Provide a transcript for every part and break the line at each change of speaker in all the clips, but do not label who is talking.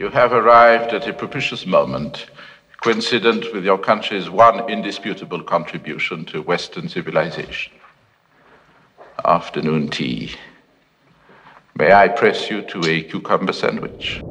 You have arrived at a propitious moment, coincident with your country's one indisputable contribution to Western civilization. Afternoon tea. May I press you to a cucumber sandwich?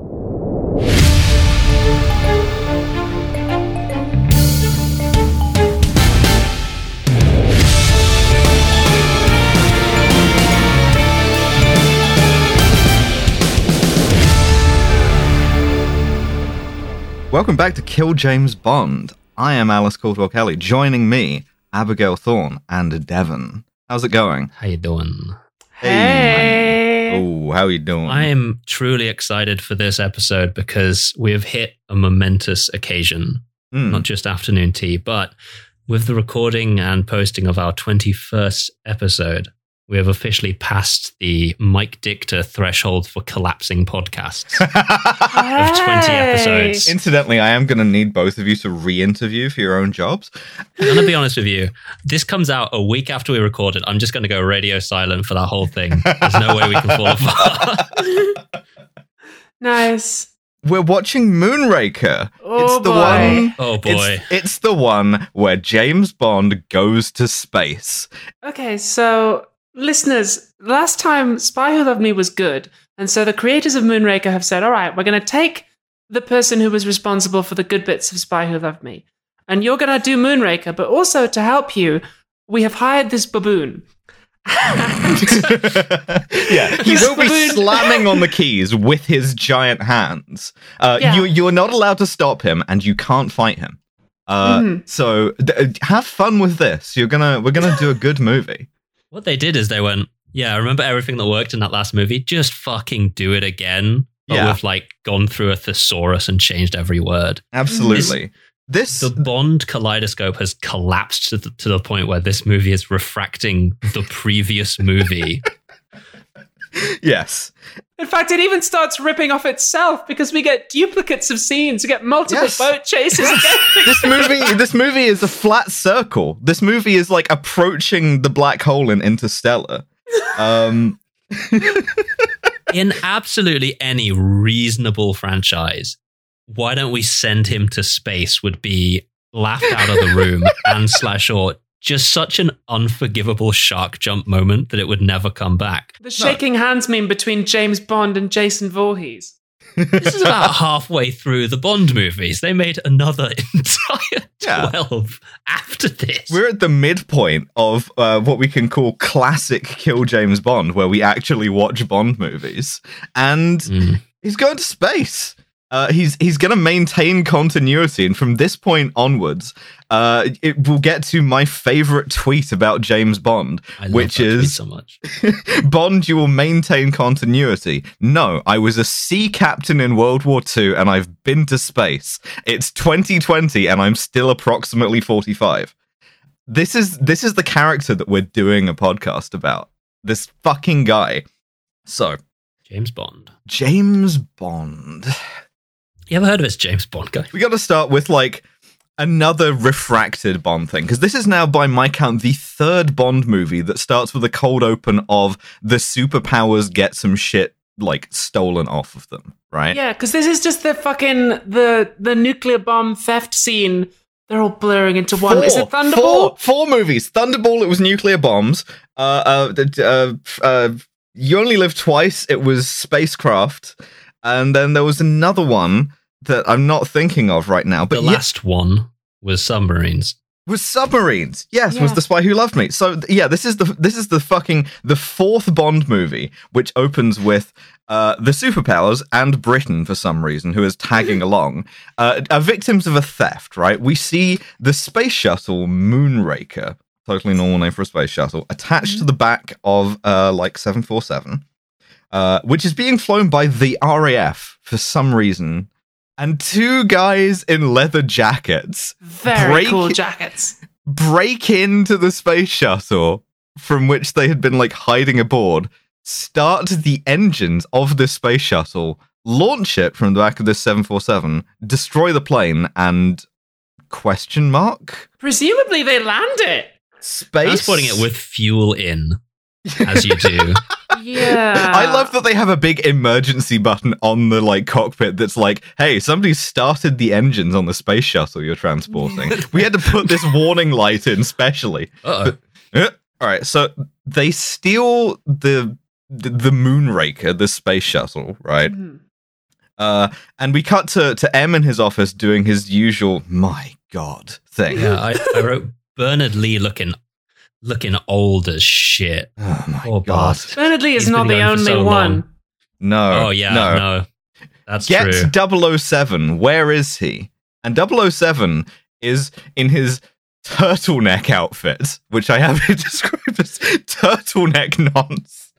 Welcome back to Kill James Bond. I am Alice Caldwell Kelly. Joining me, Abigail Thorne and Devon. How's it going?
How you doing?
Hey.
Oh, how you doing?
I am truly excited for this episode because we have hit a momentous occasion,
Mm.
not just afternoon tea, but with the recording and posting of our 21st episode, we have officially passed the Mike Dictor threshold for collapsing podcasts of 20 episodes.
Incidentally, I am going to need both of you to re-interview for your own jobs.
I'm going to be honest with you. This comes out a week after we recorded. It. I'm just going to go radio silent for that whole thing. There's no way we can fall apart.
Nice.
We're watching Moonraker.
Oh,
it's the
boy.
one.
Oh boy.
It's, it's the one where James Bond goes to space.
Okay, so listeners, last time Spy Who Loved Me was good, and so the creators of Moonraker have said, all right, we're going to take the person who was responsible for the good bits of Spy Who Loved Me, and you're going to do Moonraker, but also to help you, we have hired this baboon.
yeah, he will be slamming on the keys with his giant hands. Uh,
Yeah.
You you're not allowed to stop him, and you can't fight him. Uh,
Mhm.
So th- have fun with this. You're gonna we're gonna do a good movie.
What they did is they went, yeah, I remember everything that worked in that last movie. Just fucking do it again. But
Yeah.
with like gone through a thesaurus and changed every word.
Absolutely. This
The Bond kaleidoscope has collapsed to the, to the point where this movie is refracting the previous movie.
yes.
In fact, it even starts ripping off itself because we get duplicates of scenes, we get multiple
Yes.
boat chases.
This movie this movie is a flat circle. This movie is like approaching the black hole in Interstellar. Um
in absolutely any reasonable franchise, why don't we send him to space? Would be laughed out of the room and slash or just such an unforgivable shark jump moment that it would never come back.
the shaking hands meme between James Bond and Jason Voorhees.
This is about halfway through the Bond movies. They made another entire
Yeah.
12 after this.
We're at the midpoint of uh, what we can call classic Kill James Bond, where we actually watch Bond movies, and
Mm.
he's going to space. Uh, he's he's going to maintain continuity, and from this point onwards, uh, it will get to my favorite tweet about James Bond, which is
so much.
Bond. You will maintain continuity. No, I was a sea captain in World War II, and I've been to space. It's 2020, and I'm still approximately 45 this is this is the character that we're doing a podcast about. This fucking guy. So,
James Bond.
James Bond.
You ever heard of this James Bond guy?
We got to start with like another refracted Bond thing because this is now by my count the third Bond movie that starts with a cold open of the superpowers get some shit like stolen off of them, right?
Yeah, because this is just the fucking the the nuclear bomb theft scene. They're all blurring into one. is it Thunderball?
Four, four movies. Thunderball, it was nuclear bombs. Uh, uh, uh, uh, you only live twice. It was spacecraft, and then there was another one that I'm not thinking of right now. But
the
yeah,
last one was submarines.
was submarines. Yes, was the spy who loved me. So yeah, this is the this is the fucking the fourth Bond movie, which opens with uh, the superpowers and Britain for some reason, who is tagging along, uh, are victims of a theft. Right? We see the space shuttle Moonraker, totally normal name for a space shuttle, attached to the back of uh, like seven four seven. Uh, which is being flown by the RAF for some reason, and two guys in leather jackets
Very
Break-
cool jackets.
break into the space shuttle from which they had been like hiding aboard, start the engines of the space shuttle, launch it from the back of this 747, destroy the plane, and question mark
Presumably they land it.
space.
Transporting it with fuel in. As you do.
Yeah.
I love that they have a big emergency button on the like cockpit that's like, "Hey, somebody started the engines on the space shuttle you're transporting." we had to put this warning light in specially.
Uh-oh.
Uh, All right, so they steal the the, the Moonraker, the space shuttle, right?
Mhm.
Uh, and we cut to to M in his office doing his usual "my god" thing.
Yeah, I, I wrote Bernard Lee looking looking old as shit.
Oh my
Poor
god!
bastard.
Bernard Lee is
He's
not the only
so
one.
long.
No.
oh yeah,
no.
no, that's
Get
true.
007. Where is he? And 007 is in his turtleneck outfit, which I have here described as turtleneck nonce.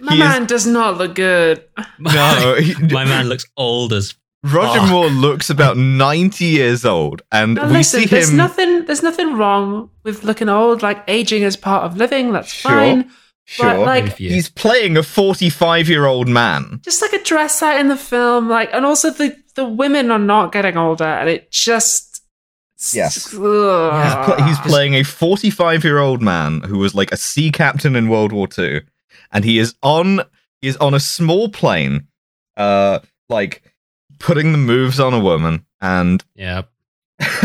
My
He is-
man does not look good.
No, he-
My man looks old as
Roger
fuck.
Moore looks about 90 years old, and
Now
we
listen,
see
there's
him.
nothing there's nothing wrong with looking old, like aging is part of living, that's
Sure.
fine.
sure,
but, like-
Maybe for you.
he's playing a 45 year old man.
Just like a dress out in the film, like and also the the women are not getting older and it just
Yes.
Ugh.
He's, pl- he's playing a 45 year old man who was like a sea captain in World War II, and he is on he is on a small plane, uh, like putting the moves on a woman, and
yeah.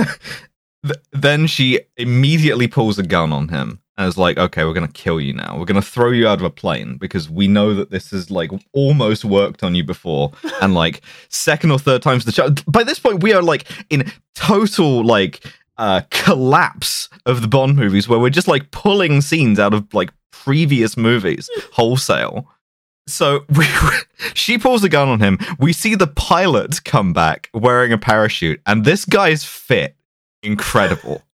then she immediately pulls a gun on him and is like, "Okay, we're gonna kill you now. We're gonna throw you out of a plane because we know that this has like almost worked on you before, and like second or third times the charm." By this point, we are like in total like uh collapse of the Bond movies where we're just like pulling scenes out of like previous movies wholesale. So we, she pulls a gun on him. We see the pilot come back wearing a parachute, and this guy's fit incredible.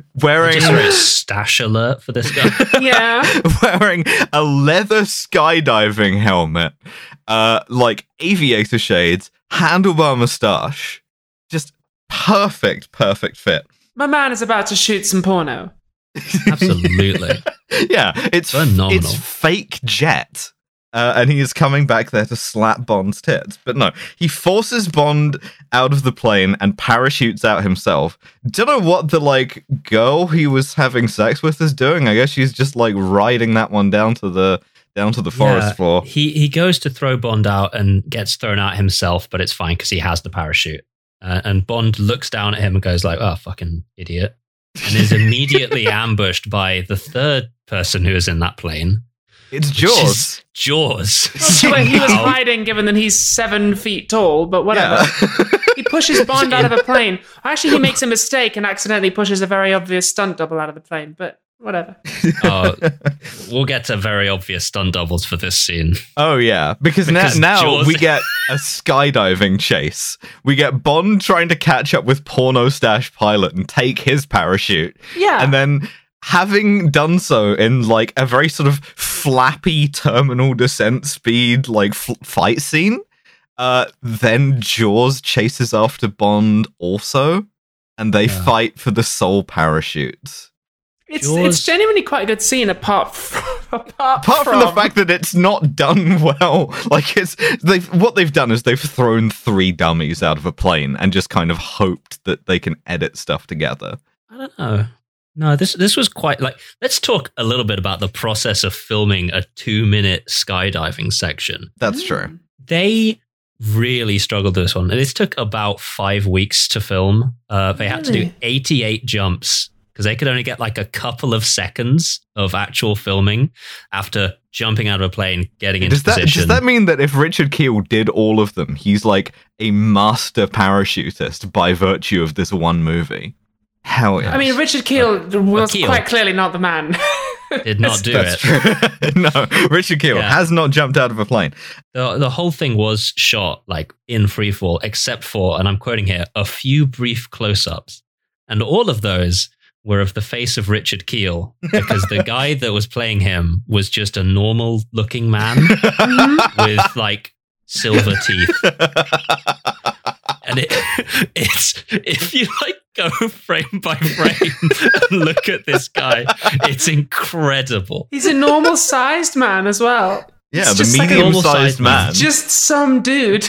I
Wearing
just wrote stash alert for this guy.
yeah.
wearing a leather skydiving helmet, uh, like aviator shades, handlebar mustache, just perfect, perfect fit.
My man is about to shoot some porno.
Absolutely.
yeah, it's
Phenomenal.
it's fake jet. Uh, and he is coming back there to slap Bond's tits. But no, he forces Bond out of the plane and parachutes out himself. Don't know what the like girl he was having sex with is doing. I guess she's just like riding that one down to the down to the forest
Yeah,
floor.
He he goes to throw Bond out and gets thrown out himself, but it's fine because he has the parachute. Uh, and Bond looks down at him and goes like, "Oh, fucking idiot!" and is immediately ambushed by the third person who is in that plane.
It's Jaws.
Jaws.
Not sure where he was hiding given that he's seven feet tall, but whatever.
Yeah.
He pushes Bond out of a plane. Actually, he makes a mistake and accidentally pushes a very obvious stunt double out of the plane, but whatever.
Oh, we'll get to very obvious stunt doubles for this scene.
Oh yeah, because,
Because
now, now
Jaws-
we get a skydiving chase. We get Bond trying to catch up with Porno Stash Pilot and take his parachute,
Yeah.
and then having done so in like a very sort of flappy terminal descent speed like f- fight scene, uh, then Jaws chases after Bond also, and they
Yeah.
fight for the soul parachute.
it's,
Jaws-
it's genuinely quite a good scene apart from. Apart,
apart from, the fact that it's not done well like it's they've what they've done is they've thrown three dummies out of a plane and just kind of hoped that they can edit stuff together
I don't know. No, this this was quite like. Let's talk a little bit about the process of filming a two minute skydiving section.
that's true
They really struggled with this one. This took about five weeks to film. Uh, they had to do 88 jumps because they could only get like a couple of seconds of actual filming after jumping out of a plane, getting into
does that
position.
does that mean that if richard kiel did all of them he's like a master parachutist by virtue of this one movie hell yeah
I mean, Richard Kiel was
Kiel.
quite clearly not the man.
Did not do
that's
it.
true no richard kiel
Yeah.
has not jumped out of a plane
The, the whole thing was shot like in free fall, except for, and I'm quoting here, a few brief close ups. And all of those were of the face of Richard Kiel because the guy that was playing him was just a normal looking man with like silver teeth. And it, it's, if you like go frame by frame and look at this guy, it's incredible.
He's a normal sized man as well.
yeah
It's
the
just like a
medium-sized
man.
man
Just some dude.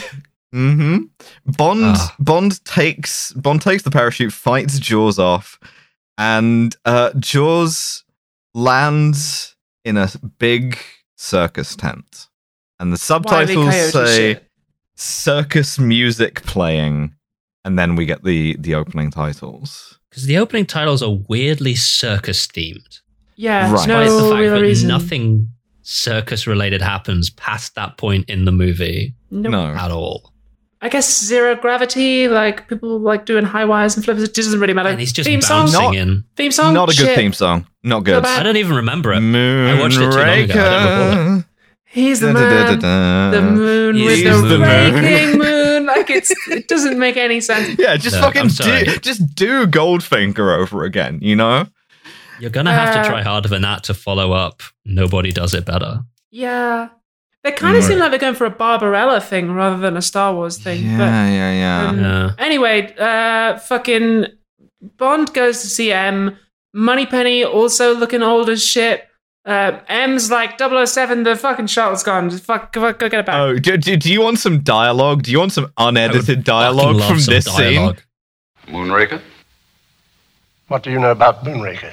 hmm Bond
Ah.
Bond takes Bond takes the parachute, fights Jaws off, and uh, Jaws lands in a big circus tent, and the subtitles say
shit.
Circus music playing, and then we get the the opening titles.
Because the opening titles are weirdly circus themed.
Yeah,
Right.
Despite the fact
real
that
reason.
nothing circus related happens past that point in the movie
Nope.
No,
at all.
I guess zero gravity, like people like doing high wires and flips. It doesn't really matter.
And he's just
theme song,
bouncing
Not-
in.
theme song,
not a good
shit.
theme song. Not good.
bad.
I don't even remember it.
Moonraker.
I watched it too long ago. I don't recall
He's the man, the moon
He's
with
the
the,
moon.
moon. Like it's, it doesn't make any sense.
Yeah, just
No,
fucking do, just do Goldfinger over again. You know?
You're gonna have
Uh,
to try harder than that to follow up. Nobody does it better.
Yeah, they kind of
Mm.
seem like they're going for a Barbarella thing rather than a Star Wars thing.
Yeah,
but
yeah, yeah.
Um,
Yeah.
Anyway, uh, fucking Bond goes to see M. Moneypenny also looking old as shit. Uh, M's like 007, the fucking shuttle's gone. Just fuck, go, go get it back.
Oh, do, do, do you want some dialogue? Do you want some unedited dialogue from this
dialogue.
Moonraker?
What do you know about Moonraker?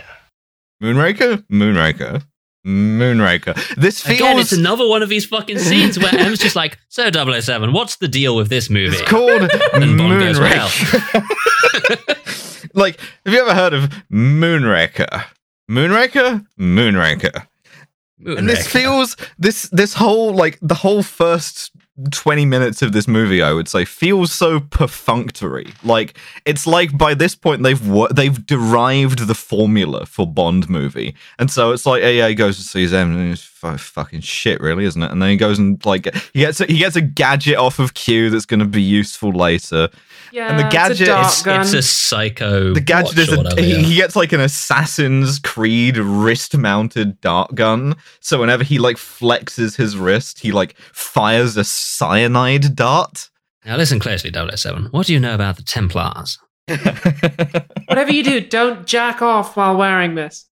Moonraker? Moonraker. Moonraker. This feels
Again, it's another one of these fucking scenes where M's just like, so 007, what's the deal with this movie?
It's called
And Bond goes,
Moonraker. like, have you ever heard of Moonraker? Moonraker? Moonraker. And this feels this this whole like the whole first 20 minutes of this movie I would say feels so perfunctory. Like it's like by this point they've wo- they've derived the formula for Bond movie. And so it's like yeah, he goes to see them and it's fu- fucking shit really, isn't it? And then he goes and like he gets a, he gets a gadget off of Q that's going to be useful later.
Yeah,
and the
it's a gadget—it's
it's a psycho.
The gadget
watch
is
or
a,
whatever,
he,
yeah.
he gets like an Assassin's Creed wrist mounted dart gun. So whenever he like flexes his wrist, he like fires a cyanide dart.
Now listen closely, 007. What do you know about the Templars?
Whatever you do, don't jack off while wearing this.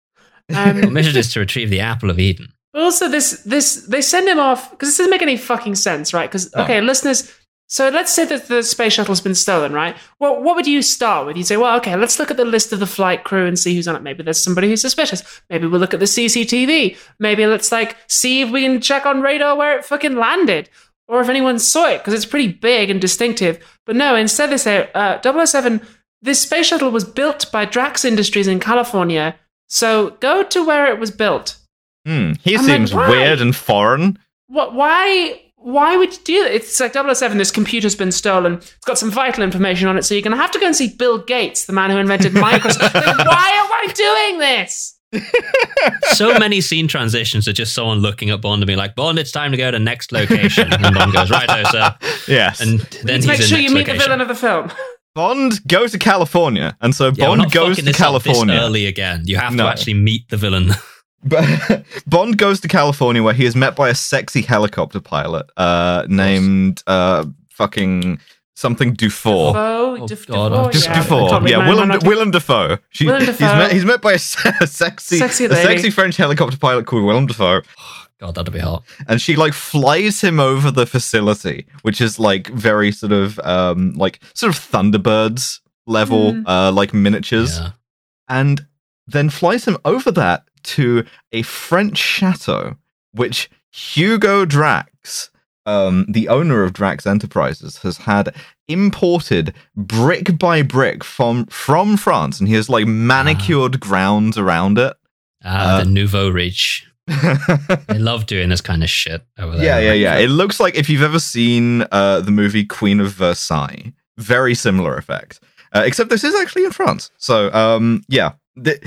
The
Um,
mission is to retrieve the Apple of Eden.
But also, this this they send him off because this doesn't make any fucking sense, right? Because
No.
okay, listeners. So let's say that the space shuttle's been stolen, right? Well, what would you start with? You'd say, well, okay, let's look at the list of the flight crew and see who's on it. Maybe there's somebody who's suspicious. Maybe we'll look at the CCTV. Maybe let's like see if we can check on radar where it fucking landed, or if anyone saw it because it's pretty big and distinctive. But no, instead they say, uh, 007, this space shuttle was built by Drax Industries in California. So go to where it was built.
Hmm, he
I'm
seems
why?
weird and foreign.
What? Why? Why would you do that? It's like 007, This computer's been stolen. It's got some vital information on it, so you're going to have to go and see Bill Gates, the man who invented Microsoft. Like, why am I doing this?
So many scene transitions are just someone looking at Bond and being like, Bond, it's time to go to next location. And Bond goes, right, oh, sir.
Yes.
And then
to
he's
make
in
sure
next
you meet the villain of the film.
Bond goes to California, and so
Yeah, we're
Bond
not
goes
fucking
to
this up this
California.
early again. You have
No.
to actually meet the villain.
But Bond goes to California where he is met by a sexy helicopter pilot uh, named uh, fucking something Dufour.
Defoe,
Oh,
Def-
God,
Defoe,
Just
yeah,
Dufour, yeah, Willem,
handwriting.
Willem Dafoe. She,
Willem
He's met, he's met by a, a sexy,
Sexy
a sexy French helicopter pilot called Willem Dafoe,
God, that'd be hot.
and she like flies him over the facility, which is like very sort of um like sort of Thunderbirds level,
Mm.
uh like miniatures.
Yeah.
and then flies him over that to a French chateau, which Hugo Drax, um, the owner of Drax Enterprises, has had imported brick by brick from from France, and he has like manicured grounds around it.
Ah,
Uh,
the nouveau riche. I love doing this kind of shit over there.
yeah, yeah, yeah. It looks like if you've ever seen uh, the movie Queen of Versailles, very similar effect. Uh, except this is actually in France. So, um, yeah, Th-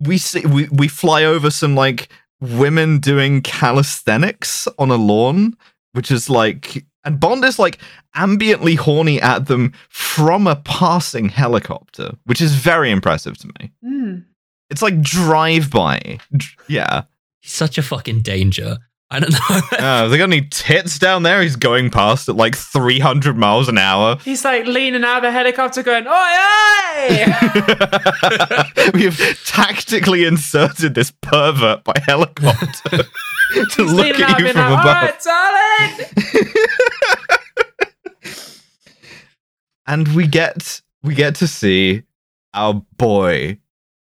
we see we we fly over some like women doing calisthenics on a lawn, which is like, and Bond is like ambiently horny at them from a passing helicopter, which is very impressive to me.
Hmm.
It's like drive by, yeah.
He's such a fucking danger. I don't know.
Uh, have they got any tits down there? He's going past at like 300 miles an hour.
He's like leaning out of the helicopter going, oi, oi!
we have tactically inserted this pervert by helicopter to
He's
look at you from
like,
above.
oi, darling!
and we get we get to see our boy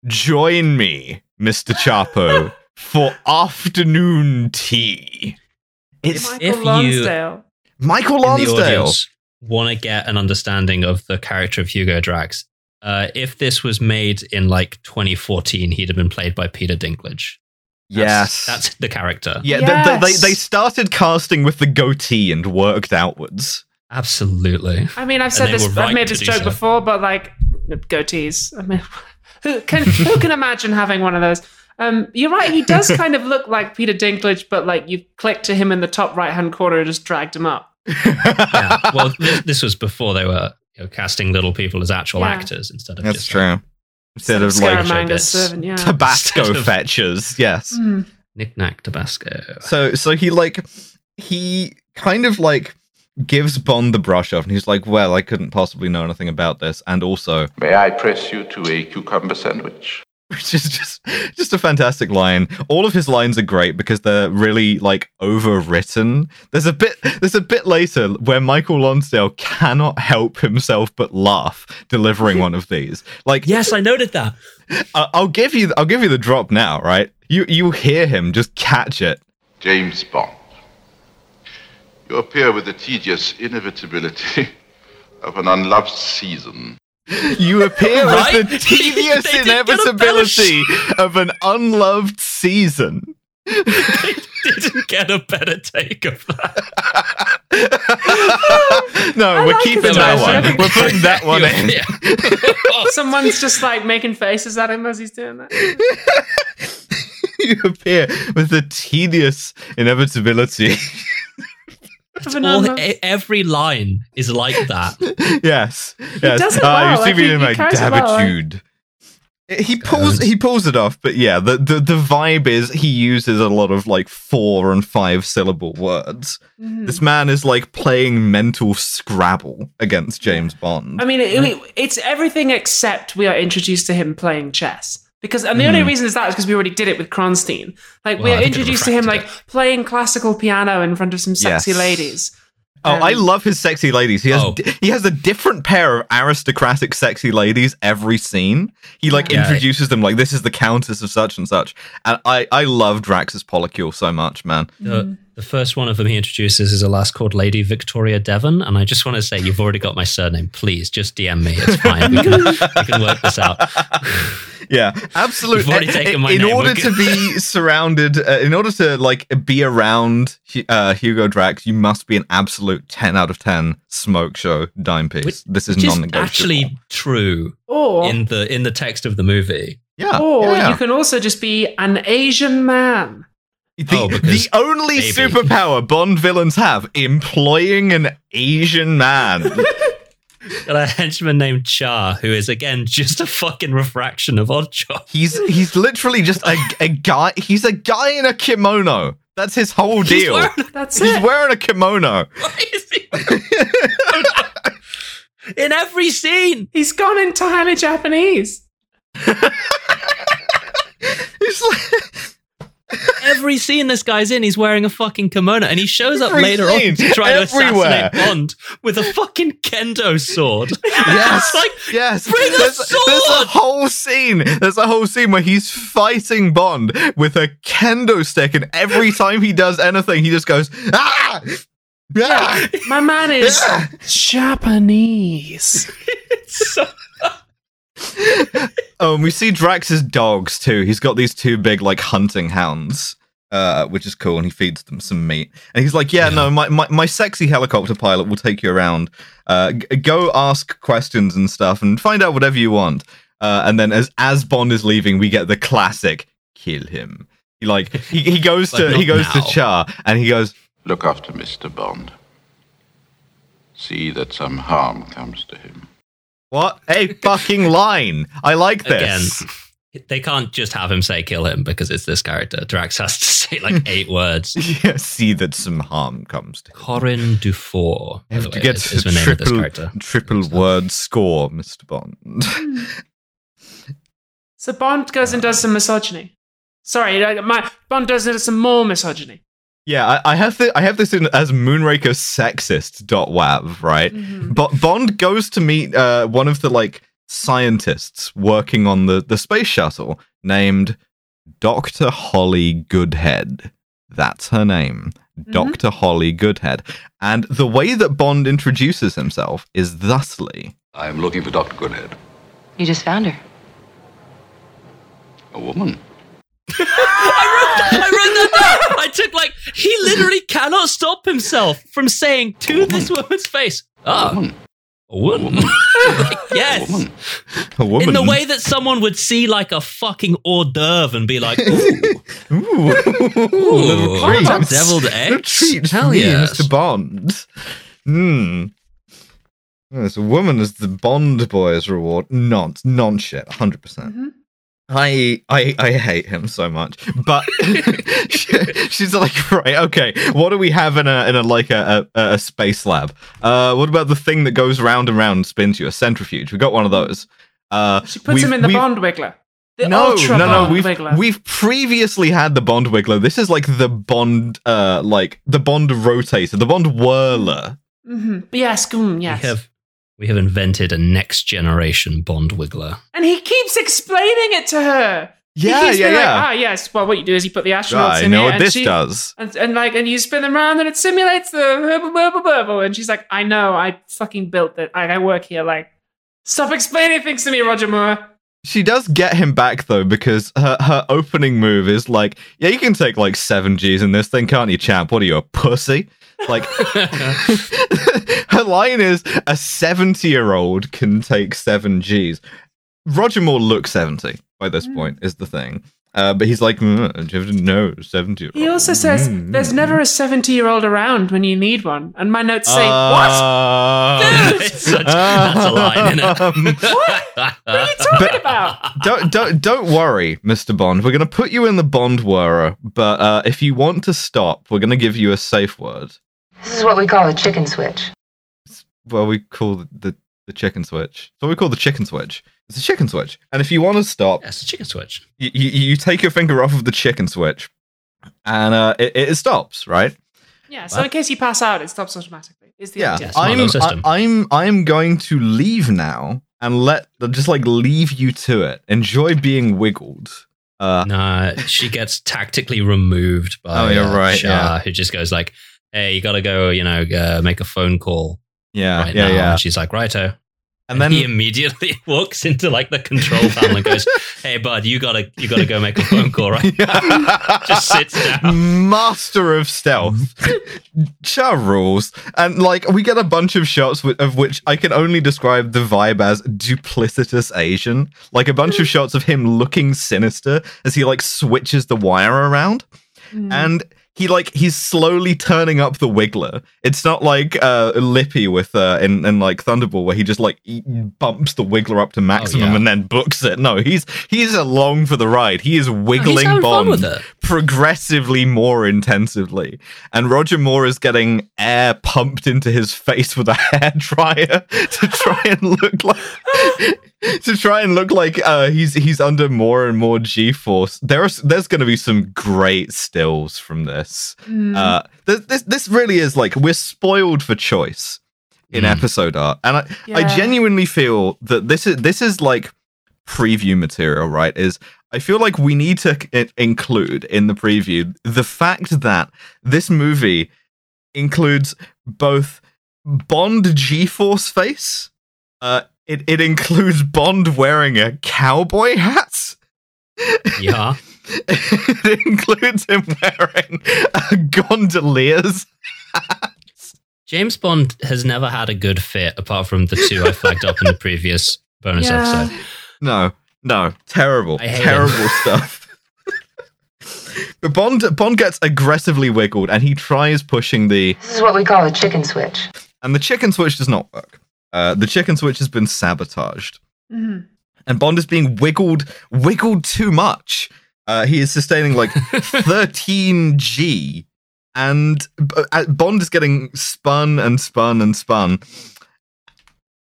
join me, Mr. Chapo, for afternoon tea. It's
Michael
if you-
Michael
in
Lonsdale.
want to get an understanding of the character of Hugo Drax, uh, if this was made in like 2014, he'd have been played by Peter Dinklage.
Yes.
That's, that's the character.
yeah, th- th-
Yes.
they, they started casting with the goatee and worked outwards.
Absolutely.
I mean, I've said this,
right
I've made this joke
so.
before, but like goatees. I mean, who can who can imagine having one of those? Um, you're right. He does kind of look like Peter Dinklage, but like you clicked to him in the top right hand corner and just dragged him up.
Yeah. Well, this, this was before they were you know, casting little people as actual
Yeah.
actors instead of
That's
just
true. Instead of like
Scaramanga's servant, yeah.
Tabasco
of-
fetchers, yes.
Hmm.
Nick Nack Tabasco.
So so he like he kind of like gives Bond the brush off and he's like, Well, I couldn't possibly know anything about this and also
May I press you to a cucumber sandwich?
Which is just just a fantastic line. All of his lines are great because they're really like overwritten. There's a bit there's a bit later where Michael Lonsdale cannot help himself but laugh delivering one of these. Like
Yes, I noted that.
I- I'll give you I'll give you the drop now, right? You you hear him just catch it.
James Bond. You appear with the tedious inevitability of an unloved season.
You appear
Right?
with the tedious
They didn't get a better
inevitability of an unloved season.
they didn't get a better take of that.
no,
I
we're
like
keeping that one. We're putting that one in.
Yeah.
Someone's just like making faces at him as he's doing that.
you appear with the tedious inevitability.
Of
All, every line is like that.
yes, yes.
does it
Ah,
well,
you see
like,
me
he-
in my
well, like-
dabitude. He pulls
Don't.
he pulls it off, but yeah, the, the the vibe is he uses a lot of like four and five syllable words.
Mhm.
This man is like playing mental Scrabble against James Bond.
I mean, it, it- it's everything except we are introduced to him playing chess. Because and the only reason is that is because we already did it with Kronsteen. Like we
Well,
are
I think it
introduced to him like
refracted
playing classical piano in front of some sexy
Yes.
ladies.
Oh, I
Um,
love his sexy ladies. He has
Oh.
he has a different pair of aristocratic sexy ladies every scene. He like
Yeah.
introduces them like this is the countess of such and such. And I I love Drax's polycule so much, man.
The, the first one of them he introduces is a lass called Lady Victoria Devon, and I just want to say you've already got my surname. Please just DM me. It's fine. We can, we can work this out.
Yeah, absolutely.
You've already taken my
in
name,
order to be surrounded, uh, in order to like be around uh, Hugo Drax, you must be an absolute ten out of ten smoke show dime piece.
Which-
this is
Which is
non-negotiable.
actually true
Or
in the in the text of the movie.
yeah.
or
yeah.
you can also just be an Asian man.
The,
Oh,
the only
maybe.
superpower Bond villains have employing an Asian man.
Got a henchman named Char, who is again just a fucking refraction of Oddjob.
he's he's literally just a, a guy. He's a guy in a kimono. That's his whole
He's
deal.
wearing-
That's
He's
it.
wearing a kimono.
Why is he- in every scene.
He's gone entirely Japanese.
He's like,
Every scene this guy's in, he's wearing a fucking kimono, and he shows up
Every
later
scene,
on to try to
everywhere.
assassinate Bond with a fucking kendo sword.
Yes,
like,
yes.
bring a
there's, there's a whole scene. There's a whole scene where he's fighting Bond with a kendo stick, and every time he does anything, he just goes ah. ah!
My man is
Ah!
Japanese.
so
Oh, and we see Drax's dogs too. He's got these two big like hunting hounds, uh, which is cool, and he feeds them some meat. And he's like, "Yeah,
Yeah.
no, my, my my sexy helicopter pilot will take you around. Uh, g- go ask questions and stuff, and find out whatever you want." Uh, and then as as Bond is leaving, we get the classic kill him. He like he, he goes
But
to he goes
now.
to Char, and he goes,
Look after Mr. Bond. See that some harm comes to him.
"What a fucking line! I like this."
again, they can't just have him say kill him because it's this character. Drax has to say like eight words.
Yeah, see that some harm comes to him.
Corinne Dufour.
You have
the
to
way,
get
is, is
a
the name of this
triple,
character.
triple word score, Mr. Bond.
So Bond goes and does some misogyny. Sorry, uh, my Bond does some more misogyny.
Yeah, I, I have the, I have this in as Moonraker sexist dot sexist.wav, right?
Mhm.
But Bond goes to meet uh, one of the like scientists working on the, the space shuttle named Dr. Holly Goodhead. That's her name. Dr. Holly Goodhead. And the way that Bond introduces himself is thusly.
I am looking for Dr. Goodhead.
You just found her.
A woman.
I wrote that down. I took like he literally cannot stop himself from saying to this woman's face, "Ah,
Woman.
a woman." yes,
Woman.
A woman.
in the way that someone would see like a fucking hors d'oeuvre and be like, "Ooh,
Ooh.
ooh,
treat.
deviled
Little
eggs."
treat
Hell
me,
yes.
Mr. Bond. Hmm. Yes, a woman is the Bond boy's reward. Non, non shit, 100%. percent
Mhm.
I, I I hate him so much, but she- she's like, right, okay. What do we have in a in a like a, a, a space lab? Uh, what about the thing that goes round and round and spins you? A centrifuge. We got one of those. Uh,
She puts him in the
we've-
Bond Wiggler. The
no,
Ultra
no, no.
Bond
We've
Wiggler.
we've previously had the Bond Wiggler. This is like the Bond, uh, like the Bond rotator, the Bond whirler.
hmm Yes, mm,
We
yes.
have we have invented a next generation Bond wiggler.
And he keeps explaining it to her.
Yeah,
keeps
yeah, yeah.
Like, ah, yes. Well, what you do is you put the astronauts
Right, I
in
know
here,
what
and
this
she,
does.
And, and like, and you spin them around, and it simulates the burble, burble, burble. And she's like, I know, I fucking built it. I, I work here. Like, stop explaining things to me, Roger Moore.
She does get him back though, because her her opening move is like, yeah, you can take like seven G's in this thing, can't you, champ? What are you, a pussy? Like, her line is, a seventy-year-old can take seven G's. Roger Moore looks seventy by this
Mm.
point, is the thing. Uh, but he's like, mm, you have to know, seventy.
He also says,
Mm.
"There's never a seventy-year-old around when you need one." And my notes say,
Uh,
"What?
It's such- that's a line, isn't
Um,
it?
What are you talking about?"
don't don't don't worry, Mr. Bond. We're gonna put you in the Bond whirrer, but uh, if you want to stop, we're gonna give you a safe word.
This is what we call a chicken switch.
Well, we call the, the the chicken switch. So we call the chicken switch. It's a chicken switch, and if you want to stop,
it's a chicken switch.
you, you, you take your finger off of the chicken switch, and uh, it, it stops. Right?
Yeah. So in case you pass out, it stops automatically. Is the
Yeah.
idea.
I'm. I, I'm I'm going to leave now and let just like leave you to it. Enjoy being wiggled. Uh,
No, she gets tactically removed by
Oh, you're
uh,
right,
Shah,
yeah.
who just goes like, "Hey, you got to go, you know, uh, make a phone call
yeah,
right
yeah,
now."
yeah.
And she's like, "Righto."
And then
he immediately walks into like the control panel and goes, "Hey, bud, you gotta, you gotta go make a phone call, right?" Just sits down.
Master of stealth. Cha rules. And like we get a bunch of shots wi- of which I can only describe the vibe as duplicitous Asian. Like a bunch of mm. shots of him looking sinister as he like switches the wire around. Mm. And he like he's slowly turning up the wiggler. It's not like uh Lippe with uh in, in like Thunderball where he just like bumps the wiggler up to maximum
yeah.
and then books it. No, he's he's along for the ride. He is wiggling
fun
Bond progressively more intensively. And Roger Moore is getting air pumped into his face with a hair dryer to try and look like to try and look like uh, he's he's under more and more G force. There's there's going to be some great stills from this.
Mm.
Uh, this, this this really is like we're spoiled for choice in
Mm.
episode art, and I, I genuinely feel that this is this is like preview material, right? Is I feel like we need to c- include in the preview the fact that this movie includes both Bond G-force face. Uh, it it includes Bond wearing a cowboy hat.
Yeah,
it includes him wearing uh, gondoliers.
James Bond has never had a good fit apart from the two I flagged up in the previous bonus
Yeah.
episode.
No, no, terrible,
I hate
terrible stuff. but Bond Bond gets aggressively wiggled, and he tries pushing the
This is what we call a chicken switch.
and the chicken switch does not work. Uh, the chicken switch has been sabotaged,
Mhm.
and Bond is being wiggled wiggled too much. Uh, he is sustaining like 13 G, and uh, Bond is getting spun and spun and spun.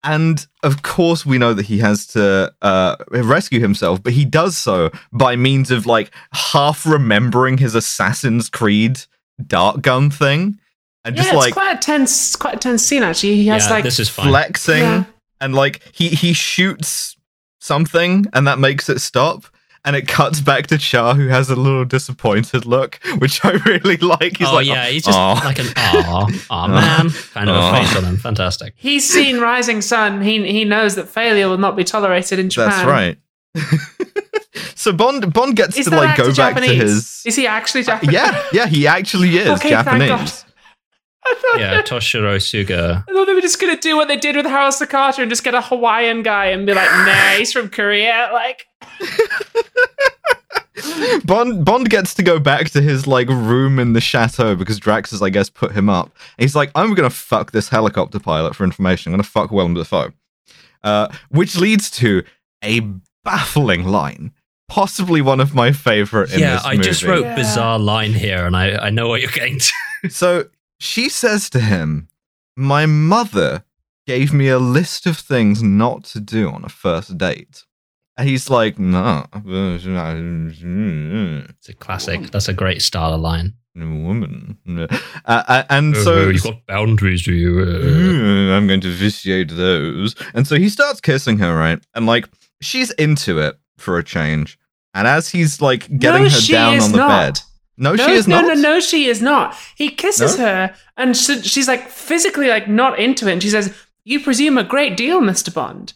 And of course, we know that he has to uh, rescue himself, but he does so by means of like half remembering his Assassin's Creed dart gun thing, and
Yeah,
just
it's
like
quite a tense, quite a tense scene actually. He has
yeah,
like
this is fine.
flexing
Yeah.
and like he he shoots something and that makes it stop and it cuts back to Char, who has a little disappointed look, which I really like. He's
oh
like,
yeah, he's just
"Aw."
like an aw, aw man kind of
Aw.
a face on him. Fantastic.
He's seen Rising Sun. He he knows that failure will not be tolerated in Japan.
That's right. so Bond Bond gets
Is
to like
actor
go back
Japanese?
to his.
Is he actually uh, Japanese?
Yeah, yeah, he actually is
Okay, thank God.
Japanese.
I thought,
Yeah, Toshiro Suga.
I thought they were just gonna do what they did with Harold Sakata and just get a Hawaiian guy and be like, nah, he's from Korea. Like,
Bond Bond gets to go back to his like room in the chateau because Drax has, I guess, put him up. He's like, I'm gonna fuck this helicopter pilot for information. I'm gonna fuck Willem Dafoe. Uh, which leads to a baffling line, possibly one of my favorite in
Yeah,
this
I just wrote
Yeah.
bizarre line here, and I, I know what you're getting to.
So she says to him, My mother gave me a list of things not to do on a first date. And he's like, No.
It's a classic. That's a great style of line.
Woman. Uh, uh, and so.
Oh, you've got boundaries, do you? Uh,
"Mm, I'm going to vitiate those. And so he starts kissing her, right? And like, she's into it for a change. And as he's like getting
no,
her down on the
not.
bed. No,
No,
she is
no,
not.
no, no, no, she is not. He kisses
No?
her, and she, she's like physically like not into it. And she says, "You presume a great deal, Mister Bond."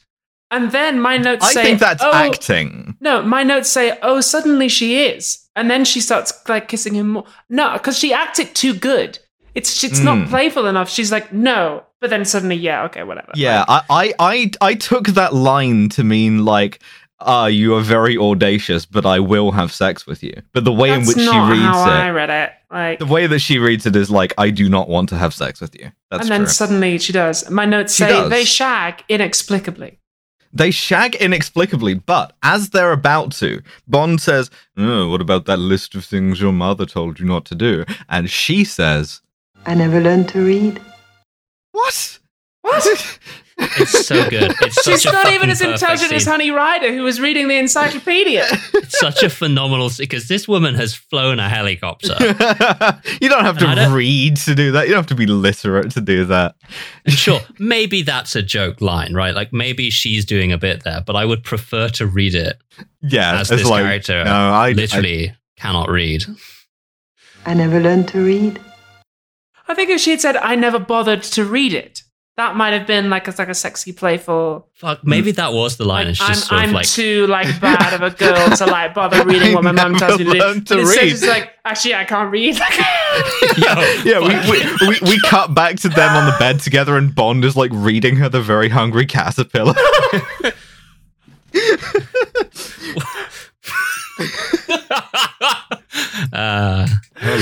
And then my notes
I
say,
think that's
"Oh,
acting.
No, my notes say, "Oh, suddenly she is," and then she starts like kissing him more. No, because she acted too good. It's it's not
Mm.
playful enough. She's like, "No," but then suddenly, yeah, okay, whatever.
Yeah, I, I, I, I took that line to mean like, ah, you are very audacious, but I will have sex with you. But the way in
That's
which she reads
how I
it,
read it. Like,
the way that she reads it is like, I do not want to have sex with you. That's
and then
true.
suddenly she does. My notes
She
say
does.
they shag inexplicably.
They shag inexplicably, but as they're about to, Bond says, oh, "What about that list of things your mother told you not to do?" And she says,
I never learned to read.
"What?
What?
It's so good. It's
She's
a
not even as
perfect
intelligent as. Honey Ryder, who was reading the encyclopedia.
It's such a phenomenal because this woman has flown a helicopter.
you don't have to
And I don't-
read to do that. You don't have to be literate to do that."
Sure, maybe that's a joke line, right? Like maybe she's doing a bit there, but I would prefer to read it
Yeah,
as this
like,
character
No, I
literally cannot read.
I never learned to read.
I think if she had said, I never bothered to read it, that might have been like a, like a sexy, playful.
Fuck, maybe that was the line.
Like,
it's
I'm,
just sort
I'm
of like
too like bad of a girl to like bother reading what my
I
mum tells me to
never
do.
learned to
But
read.
she's like, actually, I can't read.
Yo,
yeah, we, we, we, we cut back to them on the bed together, and Bond is like reading her the very hungry caterpillar.
uh,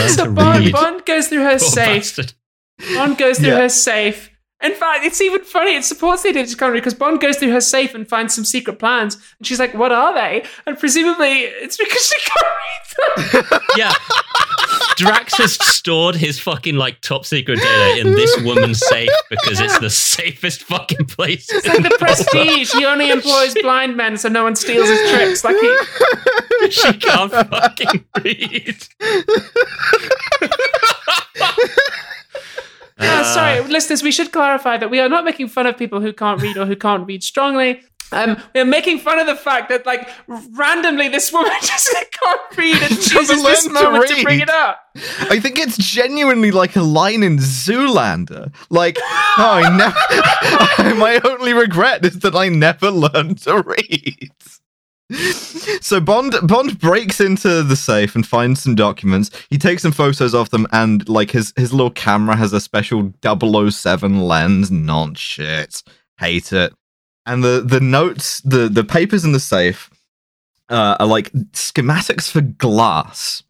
so Bond. Bond goes through her
Poor
safe.
bastard.
Bond goes through
Yeah.
her safe. In fact, it's even funny. It supports the idea of discovery because Bond goes through her safe and finds some secret plans, and she's like, "What are they?" And presumably, it's because she can't read them.
Yeah. Drax has stored his fucking like top secret data in this woman's safe because it's the safest fucking place.
It's like the Prestige. He only employs blind men, so no one steals his tricks. Like he,
she can't fucking read.
Uh, sorry, listeners, we should clarify that we are not making fun of people who can't read or who can't read strongly. Um, we are making fun of the fact that, like, randomly this woman just can't read and chooses this
learn to
moment to, bring it up.
I think it's genuinely like a line in Zoolander. Like, oh, I never. my only regret is that I never learned to read. So Bond Bond breaks into the safe and finds some documents. He takes some photos of them, and like his his little camera has a special 007 lens. Not shit. Hate it. And the the notes, the the papers in the safe, uh, are like schematics for glass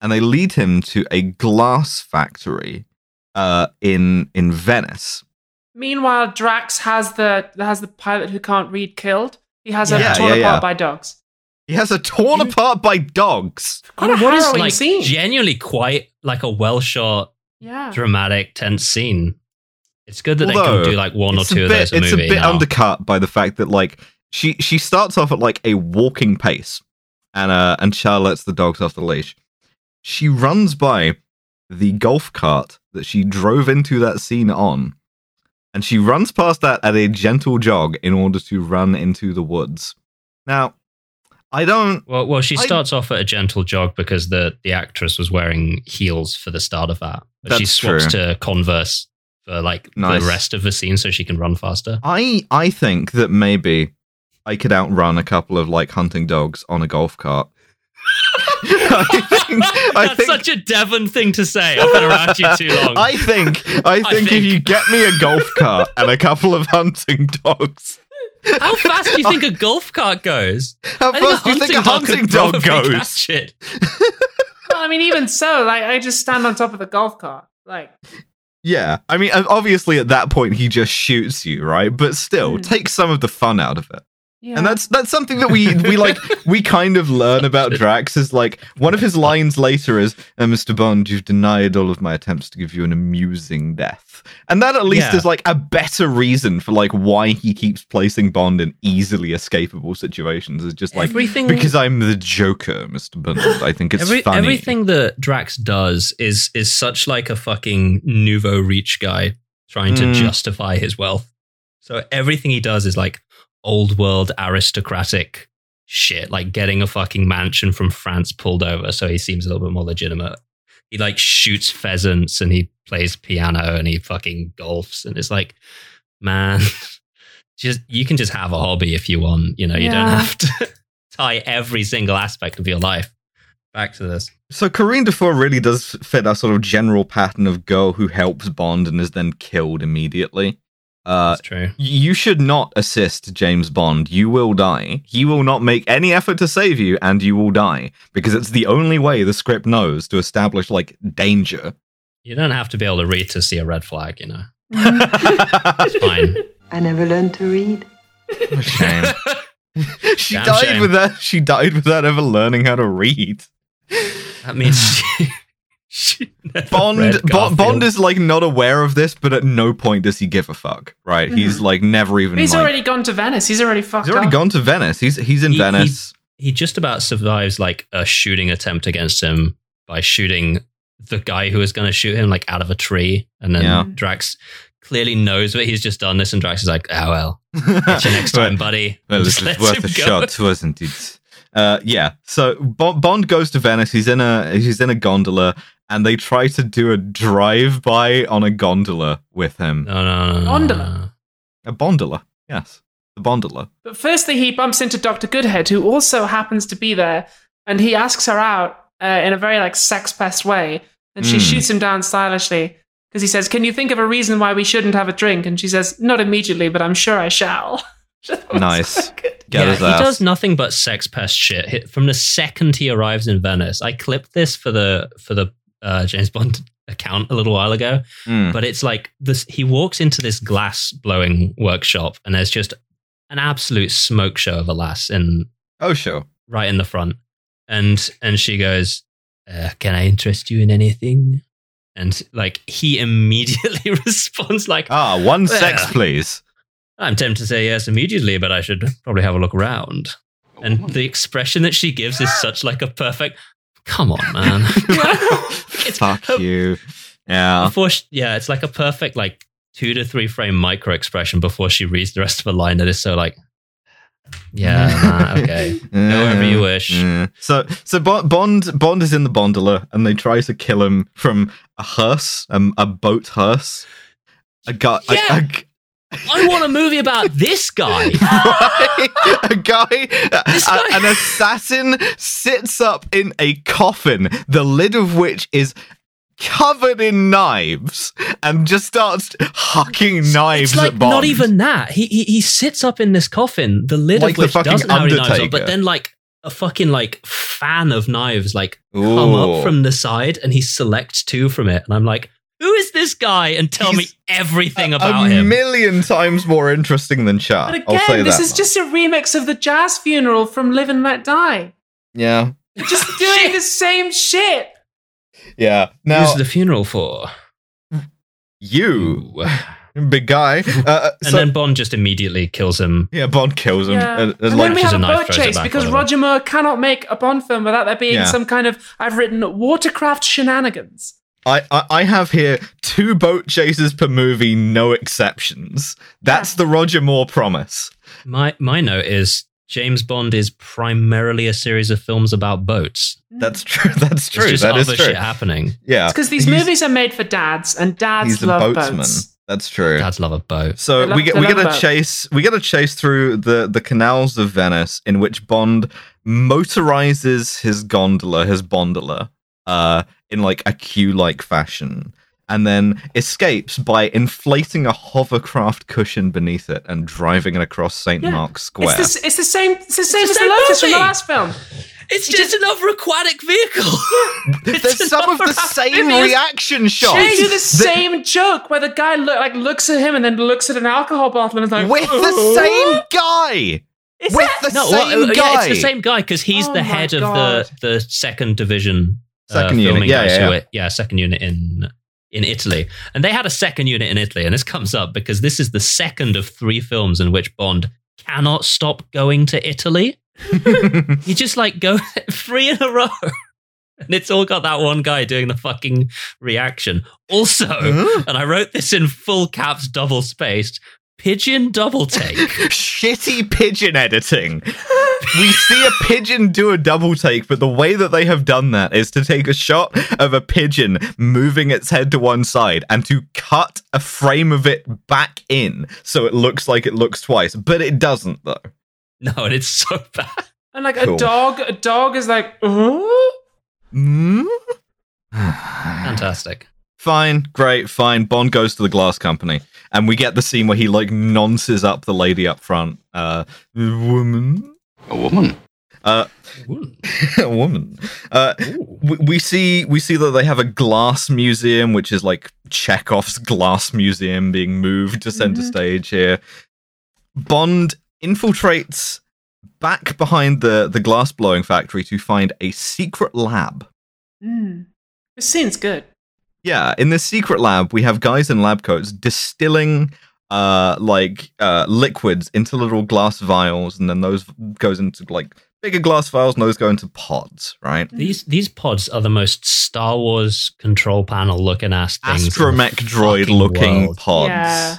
and they lead him to a glass factory uh, in in Venice.
Meanwhile, Drax has the has the pilot who can't read killed. He has
Yeah,
her torn
yeah,
apart
yeah.
by dogs.
He has a torn apart by dogs.
Quite a
what is
harrowing
like
scene.
genuinely quite like a well shot,
yeah.
dramatic, tense scene. It's good that they can do like one or
it's a
two of
bit,
those a
It's
movie.
a bit
now.
undercut by the fact that like she she starts off at like a walking pace, and uh and Char lets the dogs off the leash. She runs by the golf cart that she drove into that scene on, and she runs past that at a gentle jog in order to run into the woods. Now, I don't.
Well, well, she
I-
starts off at a gentle jog because the the actress was wearing heels for the start of that. But she swaps
true.
to Converse for like
Nice.
the rest of the scene so she can run faster.
I I think that maybe I could outrun a couple of like hunting dogs on a golf cart. I think, I
That's
think,
such a Devon thing to say. I've been around you too long.
I think I think if
think-
you get me a golf cart and a couple of hunting dogs,
How fast do you think a golf cart goes?
how
I
fast do you think a hunting
could
dog goes?
catch it.
Well, I mean, even so, like I just stand on top of the golf cart. Like,
Yeah, I mean, obviously at that point he just shoots you, right? But still,
Hmm.
take some of the fun out of it.
Yeah.
And that's that's something that we we like we kind of learn about Drax is like one of his lines later is uh, Mr. Bond you've denied all of my attempts to give you an amusing death. And that at least
Yeah.
is like a better reason for like why he keeps placing Bond in easily escapable situations is just like
everything
because I'm the Joker, Mr. Bond. I think it's
Every-
funny.
Everything that Drax does is is such like a fucking nouveau riche guy trying to
Mm.
justify his wealth. So everything he does is like old world aristocratic shit, like getting a fucking mansion from France pulled over so he seems a little bit more legitimate. He like shoots pheasants and he plays piano and he fucking golfs and it's like, man, just you can just have a hobby if you want. You know, you don't have to tie every single aspect of your life back to this.
So Corinne Dufour really does fit that sort of general pattern of girl who helps Bond and is then killed immediately. Uh,
That's true.
you should not assist James Bond. You will die. He will not make any effort to save you, and you will die because it's the only way the script knows to establish like danger.
You don't have to be able to read to see a red flag, you know. It's fine.
I never learned to read.
Shame. she
Damn
died
shame.
that. She died without ever learning how to read.
That means she, she
Bond, Bo- Bond is like not aware of this, but at no point does he give a fuck. Right? He's like never even.
he's
like-
already gone to Venice. He's already fucked
He's already
up.
gone to Venice. He's he's in
He- he-
Venice.
he just about survives like a shooting attempt against him by shooting the guy who is going to shoot him like out of a tree, and then
Yeah.
Drax clearly knows that he's just done this, and Drax is like, "Oh well, catch you next time, buddy."
Well,
Just
this is worth a
go.
shot, wasn't it? Uh, yeah. So Bond goes to Venice. He's in a he's in a gondola, and they try to do a drive by on a gondola with him.
No, no, no, no, no,
Gondola.
A bondola, yes, the bondola.
But firstly, he bumps into Dr. Goodhead, who also happens to be there, and he asks her out uh, in a very like sex pest way, and she
Mm.
shoots him down stylishly because he says, "Can you think of a reason why we shouldn't have a drink?" And she says, "Not immediately, but I'm sure I shall."
Nice. Get
yeah, he
ass.
does nothing but sex pest shit from the second he arrives in Venice. I clipped this for the for the uh, James Bond account a little while ago,
Mm.
but it's like this. He walks into this glass blowing workshop, and there's just an absolute smoke show of a lass in
Oh sure.
right in the front, and and she goes, uh, "Can I interest you in anything?" And like he immediately responds like,
Ah, one sex, please.
I'm tempted to say yes immediately, but I should probably have a look around. And the expression that she gives is such like a perfect. Come on, man. It's
Fuck
her-
you. Yeah.
Before, she, yeah, it's like a perfect like two to three frame micro expression before she reads the rest of a line that is so like, yeah, nah, okay, however you wish.
Yeah. So so Bo- Bond Bond is in the bondola and they try to kill him from a hearse, um, a boat hearse. A guy,
Yeah.
a g-
I want a movie about this guy.
a guy,
This
a-
guy-
an assassin sits up in a coffin, the lid of which is covered in knives, and just starts hucking knives
It's like
at Bond.
not even that. He, he he sits up in this coffin, the lid
Like
of which doesn't have knives on, but then like a fucking like fan of knives like come up from the side, and he selects two from it, and I'm like, who is this guy? And tell
He's
me everything
a
about him.
A million times more interesting than Char.
But
I'll say
again, this
that
is
much.
just a remix of the jazz funeral from Live and Let Die.
yeah,
Just doing the same shit.
yeah. Now
Who's the funeral for?
you, big guy, uh,
And
so,
then Bond just immediately kills him.
yeah, Bond kills him.
Yeah.
Uh,
And,
uh,
then
like,
we have
a
a boat chase because
whatever.
Roger Moore cannot make a Bond film without there being
Yeah.
some kind of, I've written, watercraft shenanigans.
I, I I have here two boat chases per movie, no exceptions. That's the Roger Moore promise.
My my note is James Bond is primarily a series of films about boats.
That's true. That's true.
It's just
That is
other
true.
shit happening.
Yeah,
because these
He's-
movies are made for dads, and dads
He's a
love
boatsman.
boats.
That's true.
Dads love a boat.
So
love-
we get
they
we get a
boats.
chase we get a chase through the the canals of Venice in which Bond motorizes his gondola, his bondola, uh, in like a queue like fashion, and then escapes by inflating a hovercraft cushion beneath it and driving it across St.
Yeah.
Mark's Square.
It's the, it's the same. It's the same
the
as the
same
Lotus from the last film.
It's just another aquatic vehicle.
There's some of the same
It is-
reaction shots
They do the
that-
same joke where the guy look, like looks at him and then looks at an alcohol bottle and is like,
with the
"Oh."
same guy.
Is
with
that-
the
no,
same
well, uh,
guy.
yeah, it's the same guy because he's
Oh
the
my
head of the the second division, uh,
Second unit,
filming
yeah, yeah, yeah.
yeah, second unit in in Italy, and they had a second unit in Italy, and this comes up because this is the second of three films in which Bond cannot stop going to Italy. He just like go three in a row. And it's all got that one guy doing the fucking reaction. Also,
Huh?
and I wrote this in full caps, double spaced, pigeon double take.
shitty pigeon editing. we see a pigeon do a double take, but the way that they have done that is to take a shot of a pigeon moving its head to one side and to cut a frame of it back in so it looks like it looks twice, but it doesn't though.
No, and it's so bad.
And like
Cool.
a dog, a dog is like, oh.
Mm?
Fantastic.
Fine, great, fine. Bond goes to the glass company, and we get the scene where he like nonces up the lady up front. Uh, woman,
A woman?
uh, a woman. Uh, we, we see we see that they have a glass museum, which is like Chekhov's glass museum being moved to center
Mhm.
stage here. Bond infiltrates back behind the the glass blowing factory to find a secret lab.
Mm. This scene's good.
Yeah, in this secret lab, we have guys in lab coats distilling uh like uh liquids into little glass vials, and then those goes into like bigger glass vials, and those go into pods, right?
These these pods are the most Star Wars control panel looking ass things. in the
Astromech droid looking
world.
pods.
Yeah.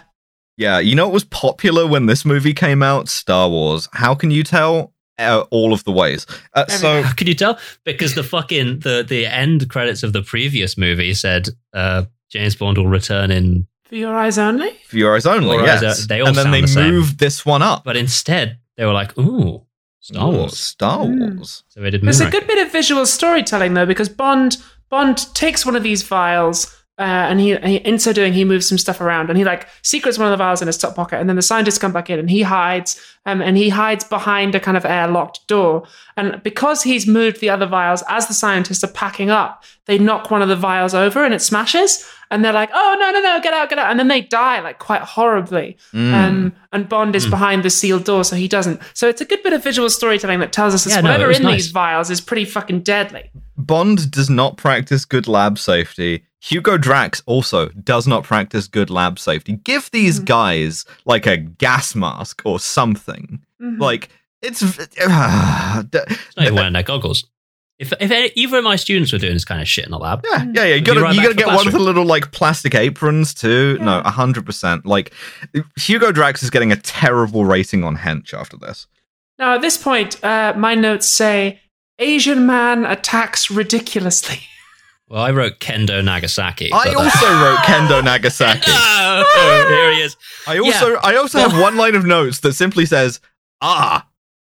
Yeah, you know what was popular when this movie came out? Star Wars. How can you tell? Uh, all of the ways. Uh, so
How could you tell? Because the fucking the the end credits of the previous movie said uh, James Bond will return in,
For your eyes only?
for your eyes only,
Your eyes
yes.
are- they all
and then they
the same.
moved this one up.
but instead they were like, ooh, Star
Ooh,
Wars.
Star
Mm.
Wars.
So they did
There's a good bit of visual storytelling though, because Bond Bond takes one of these vials. Uh, and he, in so doing, he moves some stuff around, and he like secrets one of the vials in his top pocket, and then the scientists come back in, and he hides, um, and he hides behind a kind of airlocked door, and because he's moved the other vials, as the scientists are packing up, they knock one of the vials over, and it smashes, and they're like, "Oh no, no, no, get out, get out!" And then they die like quite horribly,
Mm.
um, and Bond is behind the sealed door, so he doesn't. So it's a good bit of visual storytelling that tells us that
Yeah, no,
whatever
was
in
nice.
these vials is pretty fucking deadly.
Bond does not practice good lab safety. Hugo Drax also does not practice good lab safety. Give these
Mhm.
guys like a gas mask or something.
Mhm.
Like it's uh, d-
It's not even wearing their goggles. If if any, either of my students were doing this kind of shit in the lab,
yeah, yeah, yeah. you gotta,
right
you gotta
to
get one of the little like plastic aprons too. No,
Yeah.
hundred percent. Like Hugo Drax is getting a terrible rating on Hench after this.
Now, at this point, uh, my notes say Asian man attacks ridiculously.
well, I wrote Kendo Nagasaki.
I
that-
also wrote Kendo Nagasaki.
Oh, here he is.
I also, I also have one line of notes that simply says, "Ah,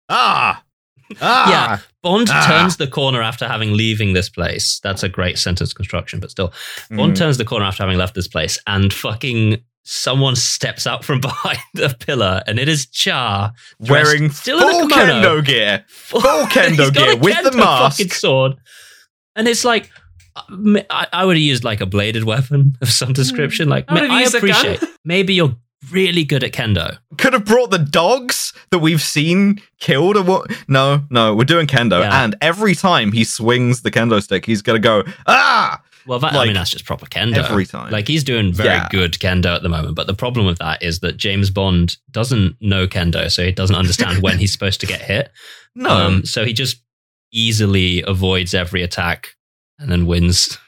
ah, ah."
Yeah. Bond
Ah.
turns the corner after having leaving this place. That's a great sentence construction, but still, Bond
Mm.
turns the corner after having left this place, and fucking someone steps out from behind a pillar, and it is Char
wearing
still
full kendo gear. Full kendo gear with the mask.
fucking sword, and it's like. Uh, I, I would have used like a bladed weapon of some description. Like
I
I
used a gun.
appreciate maybe you're really good at kendo.
Could have brought the dogs that we've seen killed or what? No, no, we're doing kendo,
Yeah.
and every time he swings the kendo stick, he's gonna go ah.
Well, that, I mean, that's just proper kendo.
every time.
Like, he's doing very
Yeah.
good kendo at the moment. But the problem with that is that James Bond doesn't know kendo, so he doesn't understand when he's supposed to get hit.
No,
Um, so he just easily avoids every attack and then wins.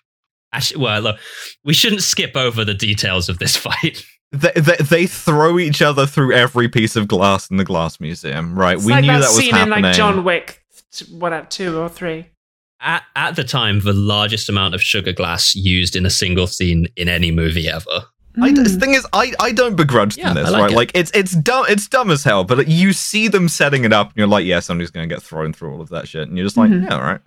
Actually, well, look, we shouldn't skip over the details of this fight.
they, they, they throw each other through every piece of glass in the glass museum, right?
It's
we
like
knew
that,
that was
scene
happening.
in like John Wick, t- whatever, two or three.
At, at the time, the largest amount of sugar glass used in a single scene in any movie ever.
I, the thing is, I, I don't begrudge
Yeah,
them
I
this,
like
right?
it.
Like it's it's dumb it's dumb as hell, but you see them setting it up, and you're like, yeah, somebody's going to get thrown through all of that shit, and you're just like,
Mhm.
yeah, all right.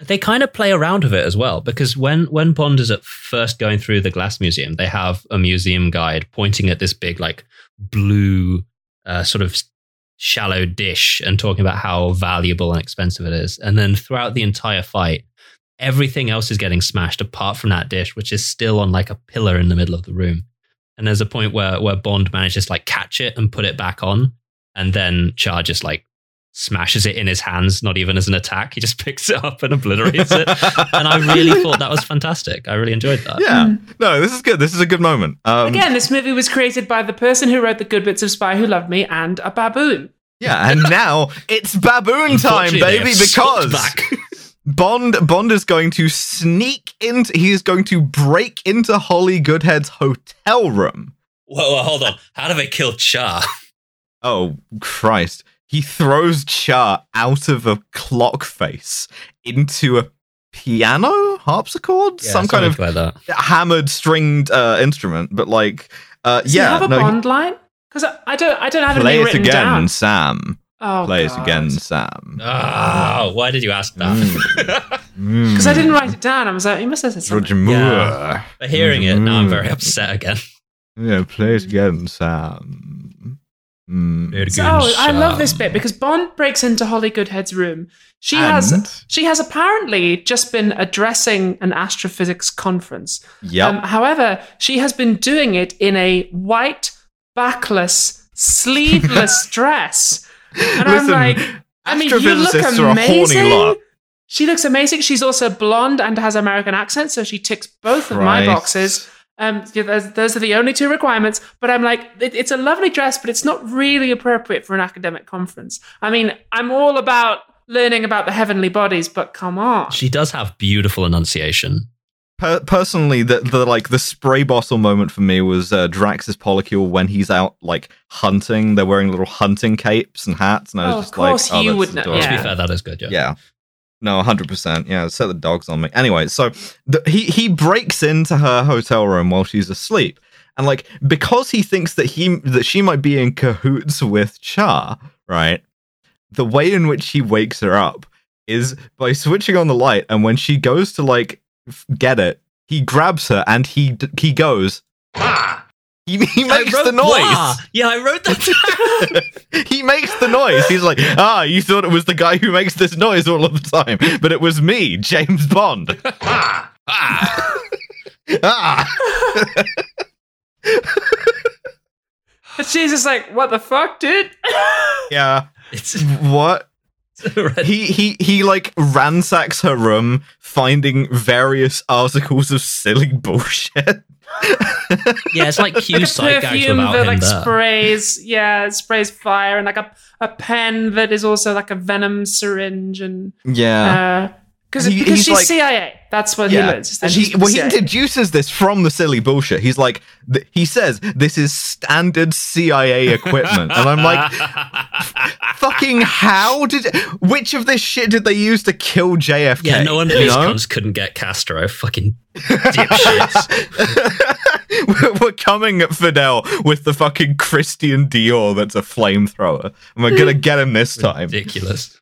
They kind of play around with it as well because when when Bond is at first going through the glass museum, they have a museum guide pointing at this big like blue uh, sort of shallow dish and talking about how valuable and expensive it is. And then throughout the entire fight, everything else is getting smashed apart from that dish, which is still on like a pillar in the middle of the room. And there's a point where where Bond manages to like catch it and put it back on, and then Char just like smashes it in his hands, not even as an attack. He just picks it up and obliterates it. and I really thought that was fantastic. I really enjoyed that.
Yeah, no, this is good. This is a good moment. Um,
Again, this movie was created by the person who wrote the good bits of Spy Who Loved Me and a baboon.
yeah, and now it's baboon time, baby, because
back.
Bond Bond is going to sneak into. He is going to break into Holly Goodhead's hotel room.
Whoa, whoa, hold on. How do they kill Char?
Oh Christ! He throws Char out of a clock face into a piano, harpsichord, some kind of
like that.
hammered stringed uh, instrument. But like, uh,
Does
yeah,
he have a
no,
Bond line? Because I, I don't, I don't have
play it again,
down.
Sam.
Oh,
play
God.
it again, Sam.
Oh, why did you ask that?
Because I didn't write it down. I was like, he must have said something.
Roger
something.
Moore.
Yeah. For hearing it, now I'm
Mm.
very upset again.
Yeah, play it again, Sam. Mm.
So, oh, I love this bit because Bond breaks into Holly Goodhead's room. She
And?
has she has apparently just been addressing an astrophysics conference.
Yep.
Um, however, she has been doing it in a white, backless, sleeveless dress. And I'm like, I mean, you look
astrophysicists are a horny
amazing. She looks amazing. She's also blonde and has American accent, so she ticks both of my boxes. Um, yeah, those, those are the only two requirements. But I'm like, it, it's a lovely dress, but it's not really appropriate for an academic conference. I mean, I'm all about learning about the heavenly bodies, but come on.
She does have beautiful enunciation.
Per- personally, the, the like the spray bottle moment for me was uh, Drax's polycule when he's out like hunting. They're wearing little hunting capes and hats, and I was
Oh, of
just
course
like, oh,
you
that's
would know-
adorable.
To be fair, that is good. Yeah.
Yeah. No, hundred percent. Yeah, set the dogs on me. Anyway, so the, he he breaks into her hotel room while she's asleep, and like because he thinks that he that she might be in cahoots with Char, right? The way in which he wakes her up is by switching on the light, and when she goes to like get it, he grabs her and he he goes. "Ah!" He, he makes the noise.
Wah! Yeah, I wrote that.
he makes the noise. He's like, ah, you thought it was the guy who makes this noise all of the time, but it was me, James Bond. ah. ah.
But she's just like, what the fuck, dude?
Yeah.
it's
What? He he he like ransacks her room, finding various articles of silly bullshit.
Yeah, it's like Q
like a
side gags
perfume
without
that
him
like
there.
sprays, yeah, it sprays fire, and like a, a pen that is also like a venom syringe, and
Yeah.
Uh, because
He-
because she's
like-
CIA. That's what he learns. is that
And he,
from
well, he
CIA.
deduces this from the silly bullshit. He's like, th- he says, this is standard CIA equipment. and I'm like, fucking how did, which of this shit did they use to kill JFK?
yeah, no one
you
these
know?
cunts couldn't get Castro. Fucking dipshits.
we're, we're coming at Fidel with the fucking Christian Dior that's a flamethrower. And we're gonna get him this time.
Ridiculous.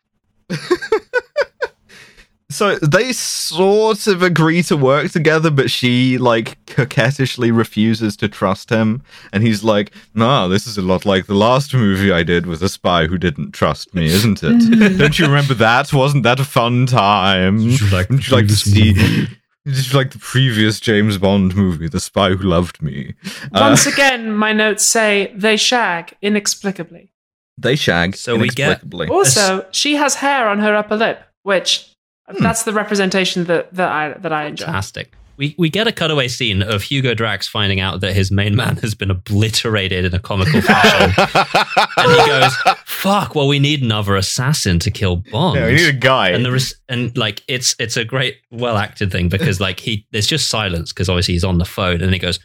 So they sort of agree to work together, but she like coquettishly refuses to trust him. And he's like, "No, this is a lot like the last movie I did with a spy who didn't trust me, isn't it? Don't you remember that? Wasn't that a fun time?
Did you like the
you like to
previous
see?
movie?
Did like the previous James Bond movie, The Spy Who Loved Me? Uh,
Once again, my notes say they shag inexplicably.
they shag.
So we get-
inexplicably.
Also, she has hair on her upper lip, which
Hmm.
that's the representation that, that I that I enjoy.
Fantastic. We, we get a cutaway scene of Hugo Drax finding out that his main man has been obliterated in a comical fashion. and he goes, fuck, well, we need another assassin to kill Bond.
Yeah, we need a guy.
and the res- and like it's it's a great well acted thing because like he there's just silence because obviously he's on the phone and he goes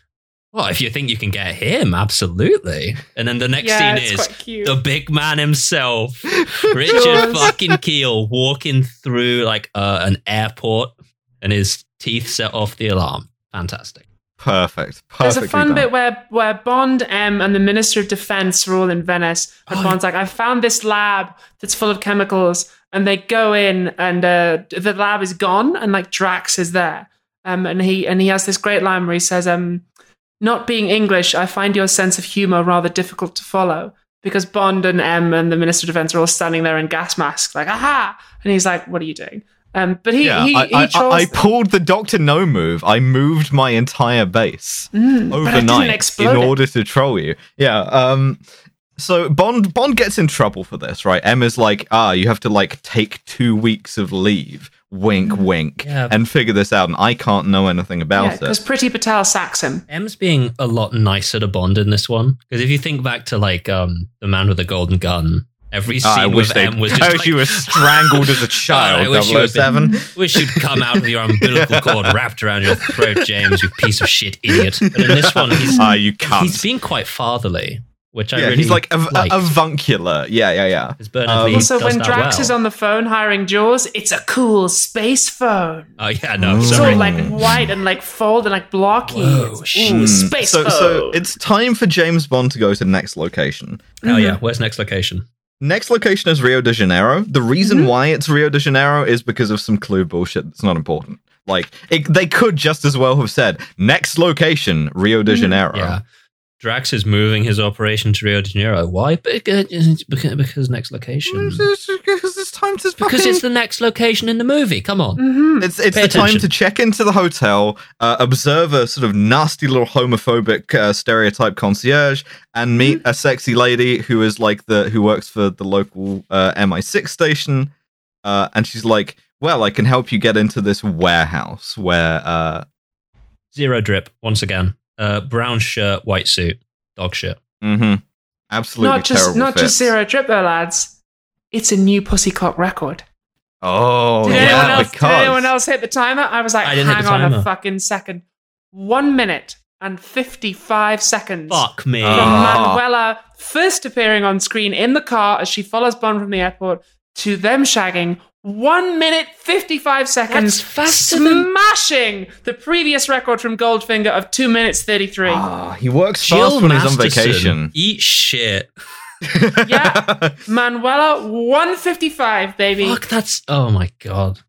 Well, if you think you can get him, absolutely. And then the next
yeah,
scene is the big man himself, Richard fucking Kiel, walking through like uh, an airport, and his teeth set off the alarm. Fantastic.
Perfect.
There's a fun
done.
bit where where Bond, M, and the Minister of Defense are all in Venice, and
Oh,
Bond's like, "I found this lab that's full of chemicals," and they go in, and uh, the lab is gone, and like Drax is there, um, and he and he has this great line where he says, "Um, not being English, I find your sense of humor rather difficult to follow." Because Bond and M and the Minister of Defense are all standing there in gas masks, like "aha," and he's like, "What are you doing?" Um, but he
yeah,
he,
I,
he
I,
trolls
I, I pulled the Doctor No move. I moved my entire base
Mm, but I didn't
overnight in order to troll you. Yeah. Um. So Bond Bond gets in trouble for this, right? Emma's like, ah, you have to like take two weeks of leave. Wink, wink,
Yeah.
and figure this out. And I can't know anything
Yeah,
about
because
it.
Priti Patel sacks him.
M's being a lot nicer to Bond in this one because if you think back to like um the man with the golden gun, every scene
Ah, I
with. M was
I
just
wish
like,
you were strangled as a child.
wish you had
007.
Wish you'd come out with your umbilical cord wrapped around your throat, James, you piece of shit idiot. But in this one, he's
Ah, you can't.
he's being quite fatherly, which I
yeah,
really
he's like a,
liked.
a, avuncular. Yeah, yeah, yeah.
Because Bernard
Um,
Lee
Also, when Drax
well.
is on the phone hiring Jaws, it's a cool space phone.
oh yeah, no, mm.
Ooh.
It's
sorry.
all like white and like fold and like blocky.
Whoa,
It's-
shit.
Ooh, space mm.
so,
phone.
so it's time for James Bond to go to the next location.
Hell yeah, mm-hmm. where's next location?
Next location is Rio de Janeiro. The reason mm-hmm. why it's Rio de Janeiro is because of some clue bullshit that's not important. Like, it, they could just as well have said, next location, Rio de mm-hmm. Janeiro.
Yeah. Drax is moving his operation to Rio de Janeiro. Why? Because, because, because next location.
Because it's time to
Because it's the next location in the movie. Come on.
Mhm.
It's it's
Pay
the time to check into the hotel, uh, observe a sort of nasty little homophobic uh, stereotype concierge, and meet a sexy lady who is like the who works for the local uh, MI6 station, uh, and she's like, "Well, I can help you get into this warehouse where." Uh,
Zero drip, once again. Uh, brown shirt, white suit, dog shit.
Mm-hmm. absolutely
Not just
terrible
not just zero trip though, lads. It's a new Pussycock record.
Oh,
Did,
yeah,
anyone else, did anyone else hit the timer? I was like,
I didn't
hang on a fucking second. One minute and fifty-five seconds.
Fuck me.
from
Ah.
Manuela first appearing on screen in the car as she follows Bond from the airport to them shagging. One minute, 55 seconds.
That's faster than-
smashing the previous record from Goldfinger of 2 minutes 33.
Ah, he works
Jill
fast when he's on vacation.
Eat shit.
Yeah. Manuela, 155, baby.
Fuck, that's. Oh my god.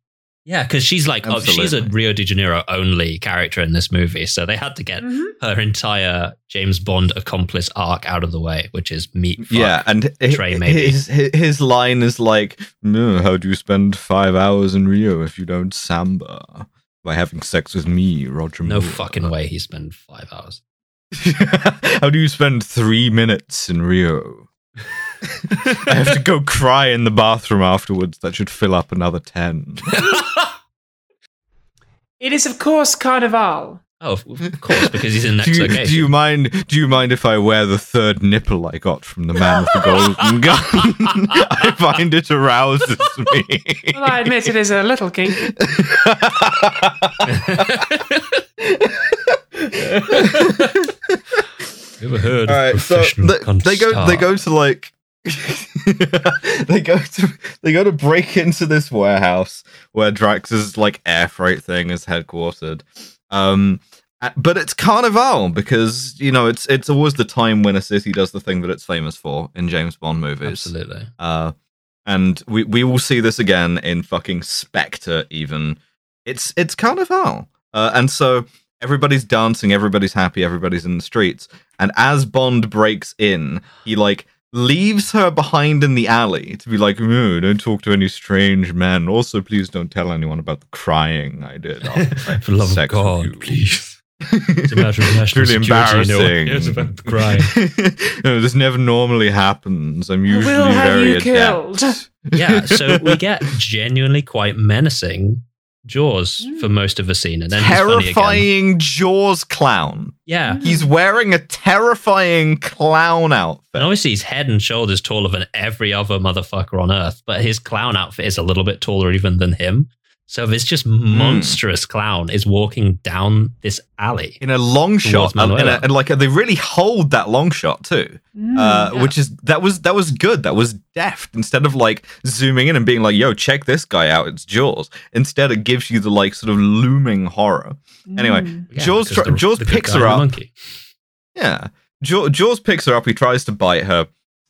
Yeah, because she's like, oh, she's a Rio de Janeiro only character in this movie, so they had to get
Mhm.
her entire James Bond accomplice arc out of the way, which is meat. Fuck.
Yeah, and hi-
Trey, maybe.
his his his line is like, "No, "How do you spend five hours in Rio if you don't samba by having sex with me, Roger?"
no
Moore?"
fucking way he spent five hours.
How do you spend three minutes in Rio? I have to go cry in the bathroom afterwards. That should fill up another ten.
It is, of course, Carnival.
Oh, of of course, because he's in
Do
next
you,
location.
do you mind? Do you mind if I wear the third nipple I got from the man with the golden gun? I find it arouses me.
Well, I admit it is a little kinky.
Ever heard
All
of
right, so
professional
they, they go. They go to like. they go to they go to break into this warehouse where Drax's like air freight thing is headquartered. Um, but it's Carnival because you know it's it's always the time when a city does the thing that it's famous for in James Bond movies.
Absolutely.
Uh, and we we will see this again in fucking Spectre. Even it's it's Carnival, uh, and so everybody's dancing, everybody's happy, everybody's in the streets. And as Bond breaks in, he like leaves her behind in the alley to be like, "No, don't talk to any strange men. Also, please don't tell anyone about the crying I did. after
For the love of
sex with
God, please. It's a matter of national
Truly
security. No one
embarrassing.
cares about the crying.
no, this never normally happens. I'm usually
will have
very
you
adept.
killed.
yeah, so we get genuinely quite menacing Jaws for mm. most of the scene, and then he's funny again.
terrifying Jaws clown.
Yeah, mm.
He's wearing a terrifying clown outfit.
and obviously he's head and shoulders taller than every other motherfucker on Earth, but his clown outfit is a little bit taller even than him. So this just monstrous clown is walking down this alley.
in a long shot, um, in a, and like they really hold that long shot too,
Mm,
uh,
yeah.
which is that was that was good. That was deft. Instead of like zooming in and being like, "Yo, check this guy out," it's Jaws. Instead, it gives you the like sort of looming horror. Anyway,
Mm.
Yeah,
Jaws
because
tr-
the-
Jaws
the
picks her up.
Monkey.
Yeah, Jaw- Jaws picks her up. He tries to bite her.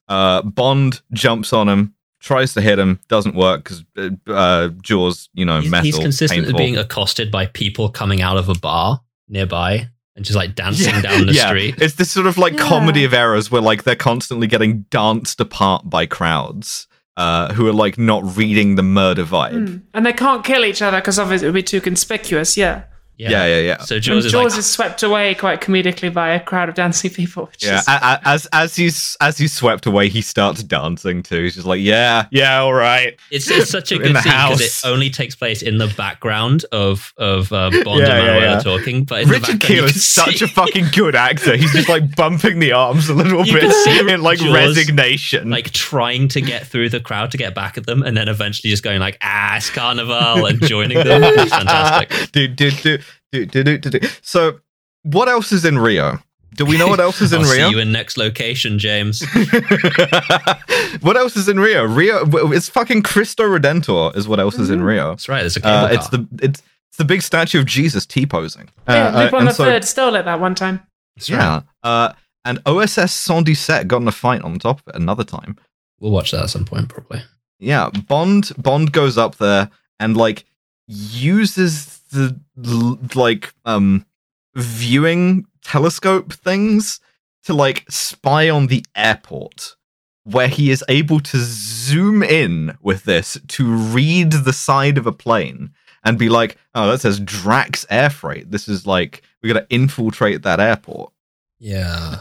Uh, Bond jumps on him, tries to hit him, doesn't work because uh, uh, Jaws, you know,
He's,
metal.
he's consistently
painful.
being accosted by people coming out of a bar nearby and just like dancing down the
yeah.
street.
It's this sort of like
Yeah.
comedy of errors where like they're constantly getting danced apart by crowds uh, who are like not reading the murder vibe.
Mm. And they can't kill each other because obviously it would be too conspicuous. Yeah.
Yeah, yeah, yeah. yeah.
So
And
Jaws
Jaws,
is like,
is swept away quite comedically by a crowd of dancing people. Which
Yeah,
is,
a- a- as as he's as he's swept away, he starts dancing too. He's just like, yeah, yeah, all right.
it's, it's such a good scene because
house.
it only takes place in the background of of uh, Bond
Yeah,
and
yeah,
Manuela
yeah.
talking. But in
Richard
background, Kiel
is such
see,
a fucking good actor. He's just like bumping the arms a little
You
bit in like
Jaws,
resignation.
like trying to get through the crowd to get back at them, and then eventually just going like, "Ah, it's carnival," and joining them. It's fantastic.
do, do, do, do, do, do, do, do. So, what else is in Rio? Do we know what else is in
I'll
Rio?
see you in next location, James.
what else is in Rio? Rio, it's fucking Cristo Redentor. Is what else is in Rio?
That's right. There's a cable
Uh,
car.
it's the it's it's the big statue of Jesus T posing.
yeah,
uh,
Lupin
and
the
so-
Third stole it that one time.
That's right.
Yeah. Uh, and OSS 117 got in a fight on top of it another time.
We'll watch that at some point, probably.
Yeah, Bond Bond goes up there and like uses the l- like um viewing telescope things to like spy on the airport where he is able to zoom in with this to read the side of a plane and be like, "Oh, that says Drax Air Freight. This is like we got to infiltrate that airport."
Yeah.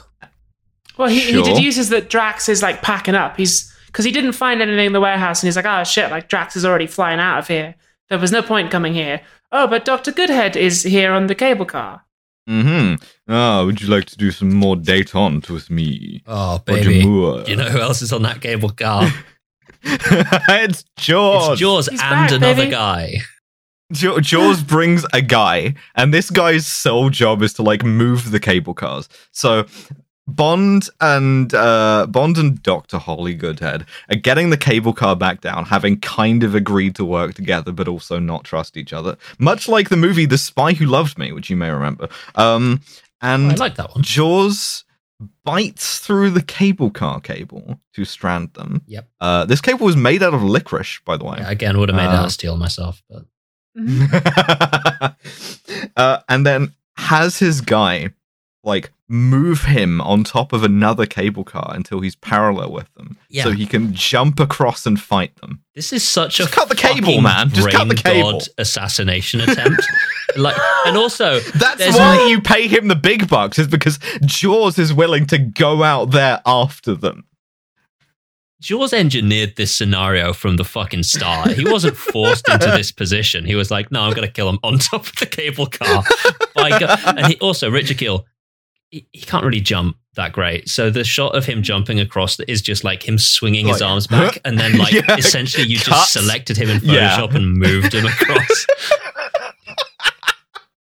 Well, he, he deduces that Drax is like packing up. He's because he didn't find anything in the warehouse, and he's like, "Oh shit! Like Drax is already flying out of here. There was no point coming here." Oh, but Doctor Goodhead is here on the cable car.
Mm-hmm. Ah, would you like to do some more detente with me?
Oh,
Roger
baby. Do you know who else is on that cable car?
it's Jaws.
It's Jaws
He's
and
back,
another
baby.
guy.
Ja- Jaws brings a guy, and this guy's sole job is to like move the cable cars. So Bond and uh, Bond and Doctor Holly Goodhead are getting the cable car back down, having kind of agreed to work together, but also not trust each other. Much like the movie The Spy Who Loved Me, which you may remember. Um, and
I like that one.
Jaws bites through the cable car cable to strand them.
Yep.
Uh, this cable was made out of licorice, by the way.
Yeah, again, would have made
Uh,
that a steal myself, but
uh, and then has his guy like move him on top of another cable car until he's parallel with them,
Yeah.
so he can jump across and fight them.
this is such
Just
a
cut the cable, man. Just cut the cable.
god assassination attempt. like, and also
That's why you pay him the big bucks, is because Jaws is willing to go out there after them.
Jaws engineered this scenario from the fucking start. He wasn't forced into this position. He was like, "No, I'm going to kill him on top of the cable car." By. And he also Richard Kiel, he, he can't really jump that great. So the shot of him jumping across is just like him swinging his
oh,
arms back, and then like
Yeah,
essentially you
cuts.
just selected him in
Yeah.
Photoshop and moved him across.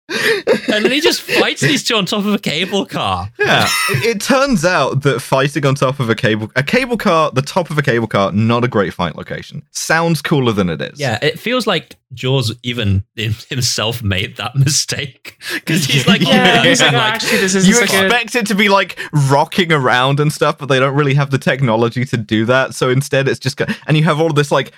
and then he just fights these two on top of a cable car.
Yeah, it, it turns out that fighting on top of a cable, a cable car, the top of a cable car, not a great fight location. Sounds cooler than it is.
Yeah, it feels like Jaws even himself made that mistake because he's like,
Yeah, he's like,
like,
"Oh, actually, this isn't
you
so good."
expect it to be like rocking around and stuff, but they don't really have the technology to do that. So instead, it's just go- and you have all of this like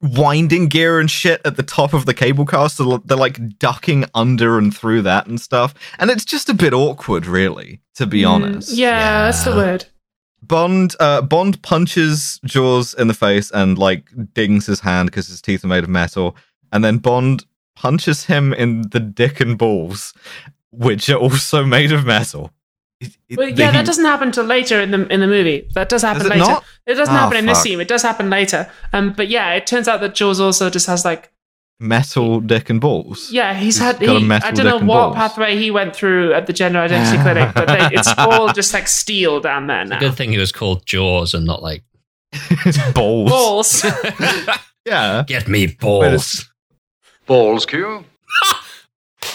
winding gear and shit at the top of the cable car, so they're like ducking under and through that and stuff, and it's just a bit awkward, really, to be
Mm,
honest.
Yeah, that's the word.
Bond uh, Bond punches Jaws in the face and like dings his hand because his teeth are made of metal, and then Bond punches him in the dick and balls, which are also made of metal. It- it-
Well, yeah,
they-
that doesn't happen till later in the in the movie. That does happen
Does it
later.
not?
It doesn't
Oh,
happen in this scene. It does happen later. Um, but yeah, it turns out that Jaws also just has like
metal dick and balls.
yeah, he's
He's
had.
got a
He,
metal
I don't know
dick and
what
balls.
pathway he went through at the gender identity clinic, but they, it's all just like steel down there now.
Good thing he was called Jaws and not like
balls.
Balls.
Yeah.
get me balls.
Balls, Q.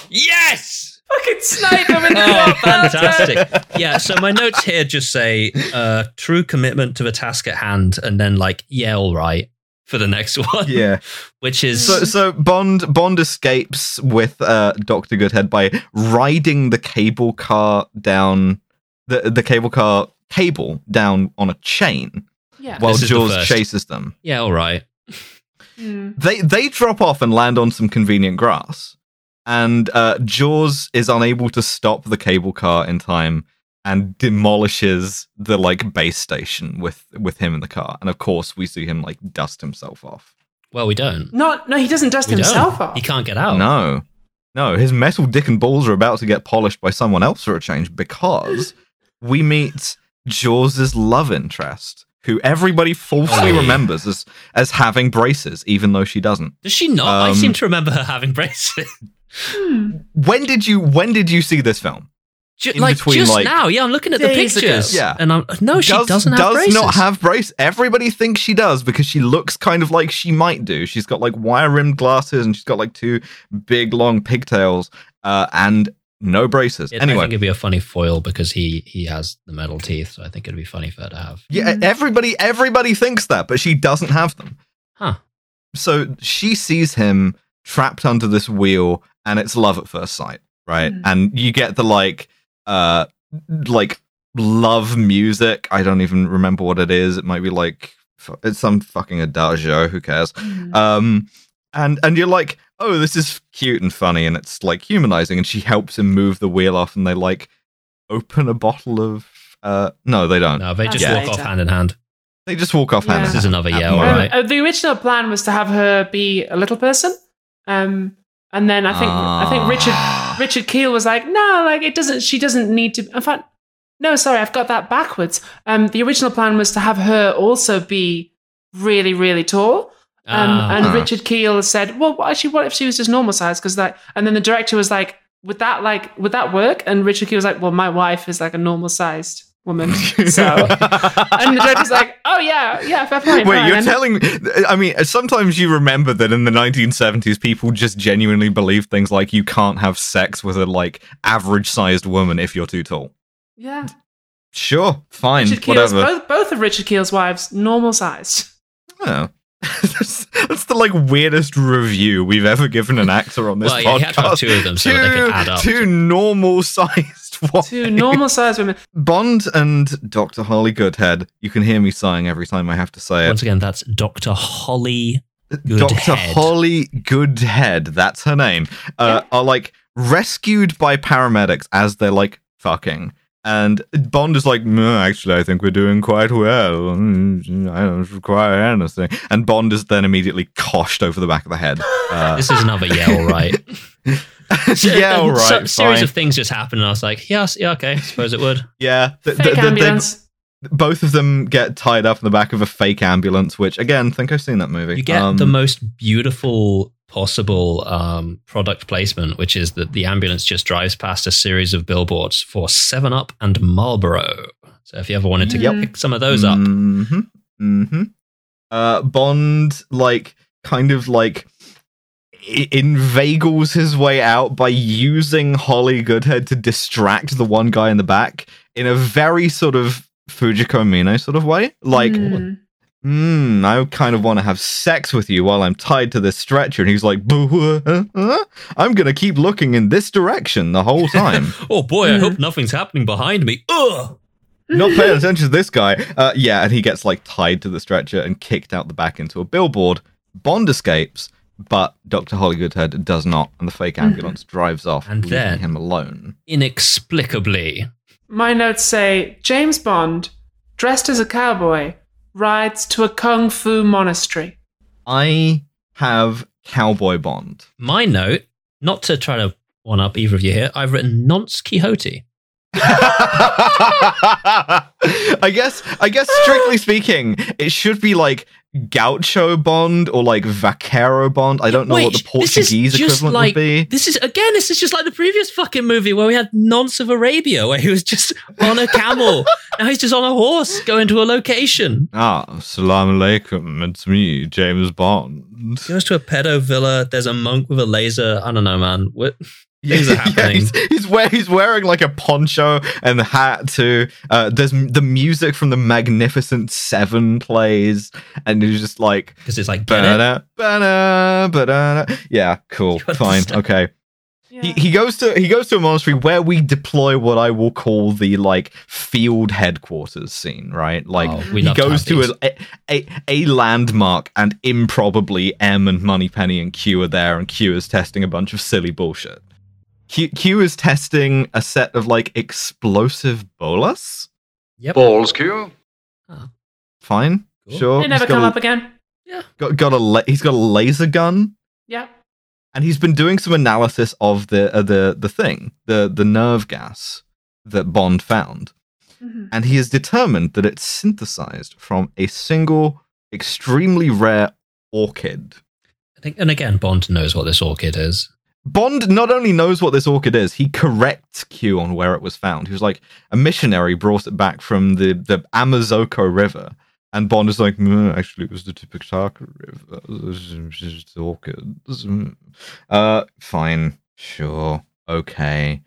Yes!
Fucking snipe him in the
Oh, fantastic. Yeah, so my notes here just say uh, true commitment to the task at hand and then like, yeah, all right for the next one.
Yeah.
Which is
So, so Bond Bond escapes with uh, Doctor Goodhead by riding the cable car down the the cable car cable down on a chain
Yeah.
while
This is the
Jaws
first.
chases them.
yeah, all right.
Mm.
They they drop off and land on some convenient grass, and uh, Jaws is unable to stop the cable car in time and demolishes the like base station with with him in the car. And of course, we see him like dust himself off.
Well, we don't.
Not, no, he doesn't dust
We
himself
don't.
off.
He can't get out.
No, no, his metal dick and balls are about to get polished by someone else for a change because we meet Jaws's love interest, who everybody falsely
Oh,
remembers as as having braces, even though she doesn't.
Does she not? I
Um,
seem to remember her having braces.
Hmm.
When did you when did you see this film?
Ju-
In
like
between,
just
like,
now. Yeah, I'm looking at the
days ago.
pictures.
Yeah.
and I'm no, she
does,
doesn't have
does
braces.
not have brace. Everybody thinks she does because she looks kind of like she might do. She's got like wire rimmed glasses and she's got like two big long pigtails uh, and no braces.
It- I
anyway,
think it'd be a funny foil because he he has the metal teeth, so I think it'd be funny for her to have.
yeah, everybody everybody thinks that, but she doesn't have them.
Huh.
So she sees him trapped under this wheel, and it's love at first sight, right?
Mm.
And you get the like, uh, like love music. I don't even remember what it is. It might be like it's some fucking adagio. Who cares?
Mm.
Um, and and you're like, oh, this is cute and funny, and it's like humanizing. And she helps him move the wheel off, and they like open a bottle of. Uh, no, they don't.
No, they just
That's
walk off hand in hand.
They just walk off hand.
Yeah.
in
This is another
At
yeah,
the
all
moment.
right.
Uh, the original plan was to have her be a little person, um, and then I think I think Richard
Ah.
Richard Kiel was like, no, like it doesn't. She doesn't need to. In fact, no, sorry, I've got that backwards. Um, the original plan was to have her also be really, really tall. Um,
Ah.
and. Richard Kiel said, well, actually, what if she was just normal size? Because like, and then the director was like, would that like would that work? And Richard Kiel was like, well, my wife is like a normal sized woman, so. and the director's like, oh yeah, yeah, fair point.
Wait,
fine."
you're telling I mean, sometimes you remember that in the 1970s, people just genuinely believed things like you can't have sex with a like average sized woman if you're too tall.
yeah.
Sure, fine,
Richard Kiel's
whatever.
both both of Richard Kiel's wives normal sized.
Oh. That's, that's the like weirdest review we've ever given an actor on this
Well, yeah,
podcast.
you had to have two of them so that they could add up.
Two normal sized
Two normal sized women.
Bond and Dr. Holly Goodhead. You can hear me sighing every time I have to say it.
Once again, that's Dr. Holly.
Dr. Holly Goodhead, that's her name, uh, are like rescued by paramedics as they're like fucking. And Bond is like, actually, I think we're doing quite well. Mm, I don't require anything. And Bond is then immediately coshed over the back of the head. Uh,
This is another yeah, all right.
yeah, all
A
right.
series
fine.
of things just happened, and I was like, yeah, s- yeah, okay, I suppose it would.
yeah, th-
Fake
th- th- they-
ambulance.
both of them get tied up in the back of a fake ambulance. Which, again, think I've seen that movie.
You get
Um,
the most beautiful possible um, product placement, which is that the ambulance just drives past a series of billboards for Seven Up and Marlboro. So if you ever wanted to
Yep.
pick some of those up,
Mm-hmm. Mm-hmm. Uh, Bond, like, kind of like i- inveigles his way out by using Holly Goodhead to distract the one guy in the back in a very sort of Fujiko Mine sort of way. Like,
Mm.
Hmm, I kind of want to have sex with you while I'm tied to this stretcher. And he's like, "Boo, uh, uh, I'm going to keep looking in this direction the whole time.
oh boy, I hope nothing's happening behind me. Ugh.
not paying attention to this guy. Uh, yeah, and he gets like tied to the stretcher and kicked out the back into a billboard. Bond escapes, but Dr. Holly Goodhead does not, and the fake ambulance drives off,
And
leaving
then-
him alone.
Inexplicably,
My notes say James Bond, dressed as a cowboy, rides to a kung fu monastery.
I have Cowboy Bond.
my note, not to try to one up either of you here, I've written Nonce Quixote.
I guess I guess strictly speaking, it should be like Gaucho Bond or like Vaquero Bond. I don't know what the Portuguese
just
equivalent
like-
would be.
This is again. This is just like the previous fucking movie where we had Nonce of Arabia, where he was just on a camel. now he's just on a horse going to a location.
Ah, salam alaikum. It's me, James Bond.
Goes to a pedo villa. There's a monk with a laser. I don't know, man. What things are happening?
he's, he's, wear, he's wearing like a poncho and a hat too. Uh, there's the music from the Magnificent Seven plays, and he's just like,
Because it's like get it?
ba-da, ba-da, ba-da. yeah, cool, fine, okay.
Yeah.
He, he goes to he goes to a monastery where we deploy what I will call the like field headquarters scene, right? Like
Oh,
he
love to
goes to a, a a landmark and improbably M and Moneypenny and Q are there and Q is testing a bunch of silly bullshit. Q, Q is testing a set of like explosive bolas.
Yep.
Balls, Q.
Fine,
Cool.
sure.
They never come
a-
up again. Yeah.
Got, got a la- he's got a laser gun.
Yeah.
and he's been doing some analysis of the uh, the the thing, the the nerve gas that Bond found,
Mhm.
and he has determined that it's synthesized from a single extremely rare orchid.
I think, and again, Bond knows what this orchid is.
Bond not only knows what this orchid is, he corrects Q on where it was found. He was like, a missionary brought it back from the, the Amazoko River. And Bond is like, "Mm, actually, it was the Tipitaka River. It's just orchids. Mm." Uh, fine. Sure. Okay.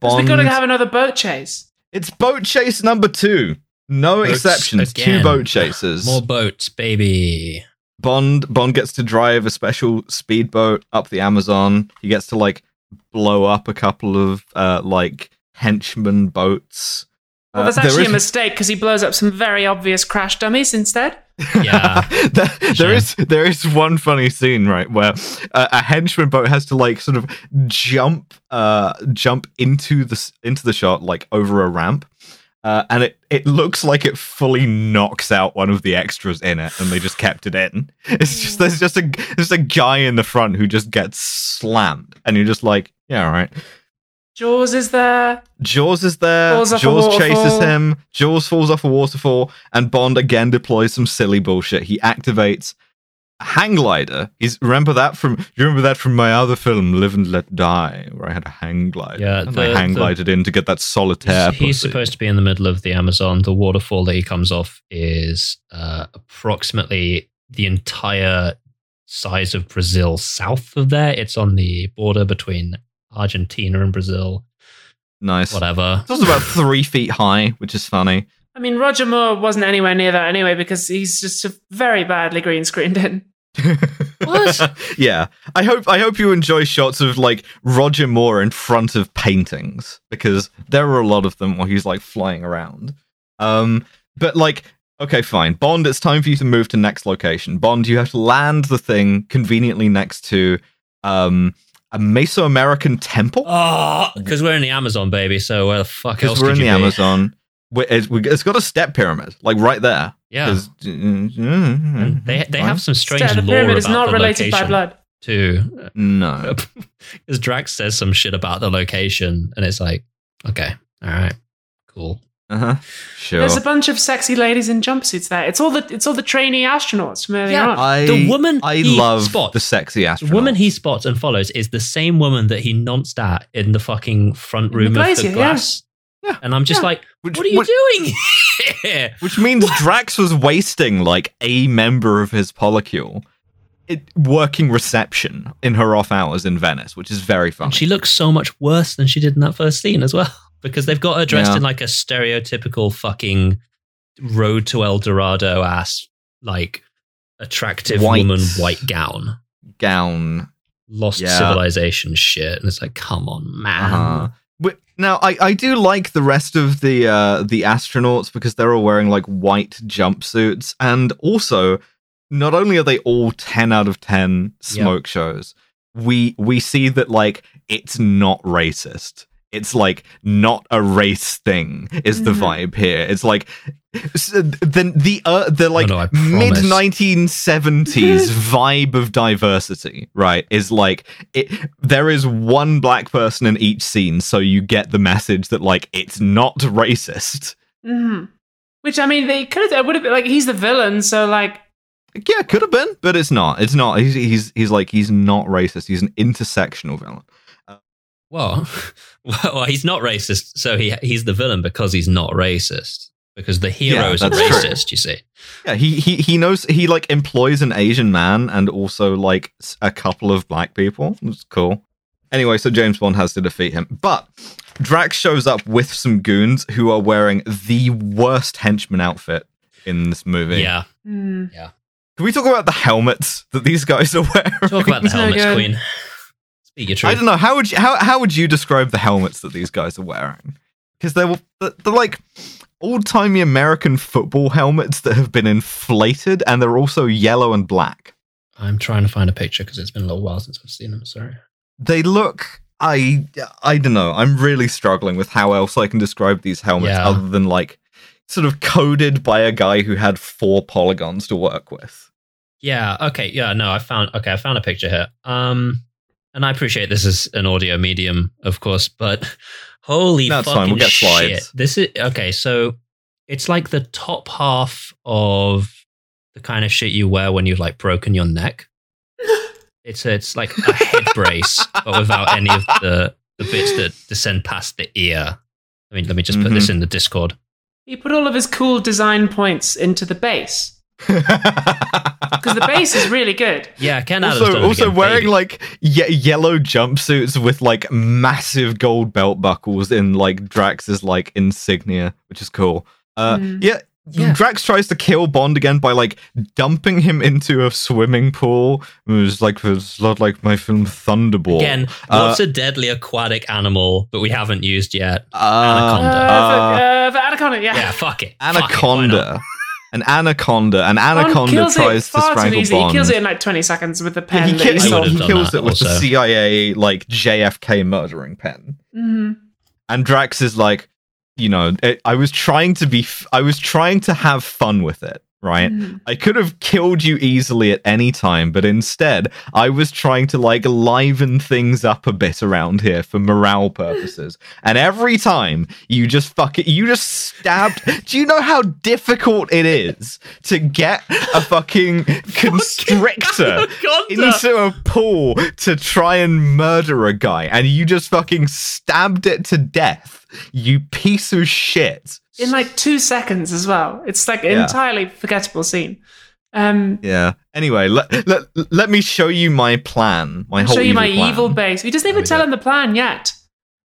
Because we
Bond,
got to have another boat chase.
it's boat chase number two. No
Boats
exceptions. Two boat chases.
More boats, baby.
Bond Bond gets to drive a special speedboat up the Amazon. He gets to like blow up a couple of uh like henchman boats.
Well,
Uh,
that's
there
actually
is-
a mistake because he blows up some very obvious crash dummies instead.
Yeah.
there, there
Sure.
is there is one funny scene right where uh, a henchman boat has to like sort of jump uh jump into the into the shot like over a ramp. Uh, and it, it looks like it fully knocks out one of the extras in it, and they just kept it in. It's just there's just a there's a guy in the front who just gets slammed, and you're just like, yeah, all right.
Jaws is there.
Jaws is there.
Falls
Jaws chases him. Jaws falls off a waterfall, and Bond again deploys some silly bullshit. He activates hang glider. He's remember that from you remember that from my other film, Live and Let Die, where I had a hang glider.
Yeah,
and I hang
the-
glided in to get that solitaire.
He's, he's supposed to be in the middle of the Amazon. The waterfall that he comes off is uh, approximately the entire size of Brazil south of there. It's on the border between Argentina and Brazil.
nice.
Whatever.
It's also about three feet high, which is funny.
I mean, Roger Moore wasn't anywhere near that anyway because he's just very badly green screened in.
What?
yeah, I hope I hope you enjoy shots of like Roger Moore in front of paintings because there are a lot of them while he's like flying around. Um, but like, okay, fine, Bond, it's time for you to move to next location. Bond, you have to land the thing conveniently next to um a Mesoamerican temple
Oh, because we're in the Amazon, baby. So where the fuck
because
else
we're
could
in the
be?
Amazon. We- It's, it's got a step pyramid, like right there.
Yeah.
'Cause-
And they they have some strange
Step- the
lore
pyramid
about
is not
the
related by
location
blood.
too.
no.
Because Drax says some shit about the location, and it's like, okay, all right, cool.
Uh huh. Sure.
There's a bunch of sexy ladies in jumpsuits there. It's all the it's all the trainee astronauts from earlier
Yeah.
on.
I,
The woman
I
he
love
spots-
the sexy astronaut.
The woman he spots and follows is the same woman that he nonced at in the fucking front
In the
room of
glacier,
the
yeah.
glass.
Yeah.
And I'm just
Yeah.
like,
Which-
what are you
which-
doing here?
Which means Drax was wasting like a member of his polycule it, working reception in her off hours in Venice, which is very funny.
And she looks so much worse than she did in that first scene as well. Because they've got her dressed
Yeah.
in like a stereotypical fucking road to El Dorado ass, like attractive
White.
woman white gown.
Gown.
Lost
Yeah.
civilization shit. And it's like, come on, man.
Uh-huh. But now I, I do like the rest of the uh, the astronauts because they're all wearing like white jumpsuits, and also not only are they all ten out of ten smoke shows, we we see that like it's not racist. It's like not a race thing is the
Mhm.
vibe here. It's like s- the the uh, the like
no,
mid 1970s vibe of diversity, right? Is like it. There is one black person in each scene, so you get the message that like it's not racist.
Mhm. Which I mean, they could have. It would have been like he's the villain, so like
Yeah, could have been, but it's not. It's not. He's he's he's like he's not racist. He's an intersectional villain.
Well, well, he's not racist, so he he's the villain because he's not racist. Because the heroes are
that's true.
racist, you see.
Yeah, he he he knows he like employs an Asian man and also like a couple of black people. It's cool. Anyway, so James Bond has to defeat him, but Drax shows up with some goons who are wearing the worst henchman outfit in this movie.
Yeah.
Hmm. yeah.
Can we talk about the helmets that these guys are wearing?
Talk about the
It's no
helmets. Queen. Speak your truth.
I don't know how would you how how would you describe the helmets that these guys are wearing? Because they're they're they're like old timey American football helmets that have been inflated, and they're also yellow and black.
I'm trying to find a picture because it's been a little while since I've seen them. Sorry.
They look. I I don't know. I'm really struggling with how else I can describe these helmets
Yeah.
other than like sort of coded by a guy who had four polygons to work with.
Yeah. Okay. Yeah. No, I found. Okay, I found a picture here. Um, and I appreciate this is an audio medium, of course, but holy
That's
fucking
fine, we'll get
shit!
slides.
This is okay. So it's like the top half of the kind of shit you wear when you've like broken your neck. It's it's like a head brace, but without any of the the bits that descend past the ear. I mean, let me just put this mm-hmm. in the Discord.
He put all of his cool design points into the base because the base is really good.
Yeah, Ken Adams.
also, also
again,
wearing
baby.
like ye- yellow jumpsuits with like massive gold belt buckles in like Drax's like insignia, which is cool. Uh,
Mm.
yeah,
Yeah.
Drax tries to kill Bond again by like dumping him into a swimming pool. It was like it's not like my film Thunderball.
Again,
Uh,
what's a deadly aquatic animal that we haven't used yet?
uh,
Anaconda.
Uh,
uh,
for, uh, for Anaconda, yeah.
Yeah, fuck it. Fuck it,
anaconda. An anaconda. An anaconda
kills
tries
it
to
far too
strangle
easy.
Bond.
He kills it in like 20 seconds with the
Yeah,
pen.
he,
that
ki-
he
I
he-
would
stole.
have
he kills
that
it with the. CIA like JFK murdering pen.
Mhm.
and Drax is like, you know, it, I was trying to be, f- I was trying to have fun with it, right?
Mhm.
I could have killed you easily at any time, but instead, I was trying to like liven things up a bit around here for morale purposes. and every time you just fuck it, you just stabbed. Do you know how difficult it is to get a fucking constrictor into a pool to try and murder a guy, and you just fucking stabbed it to death, you piece of shit.
In like two seconds as well. It's like an
Yeah.
entirely forgettable scene. Um,
Yeah. Anyway, let, let, let me show you my plan. My whole
show you my
plan.
evil base. He doesn't even
we
tell
do.
him the plan yet.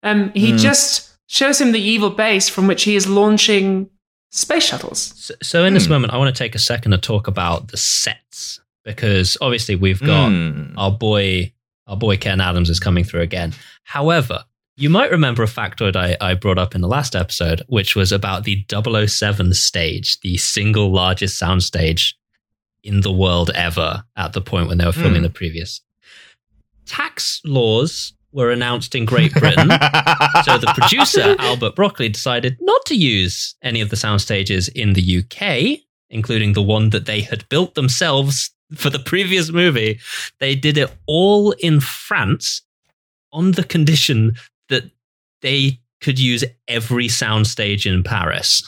Um, he
Hmm.
just shows him the evil base from which he is launching space shuttles.
So, so in this
Hmm.
moment, I want to take a second to talk about the sets because obviously we've got
Mm.
our boy, our boy Ken Adams is coming through again. However, you might remember a factoid I, I brought up in the last episode, which was about the 007 stage, the single largest sound stage in the world ever at the point when they were filming
Hmm.
the previous. Tax laws were announced in Great Britain. so the producer Albert Broccoli decided not to use any of the sound stages in the UK, including the one that they had built themselves for the previous movie. They did it all in France on the condition that they could use every soundstage in Paris.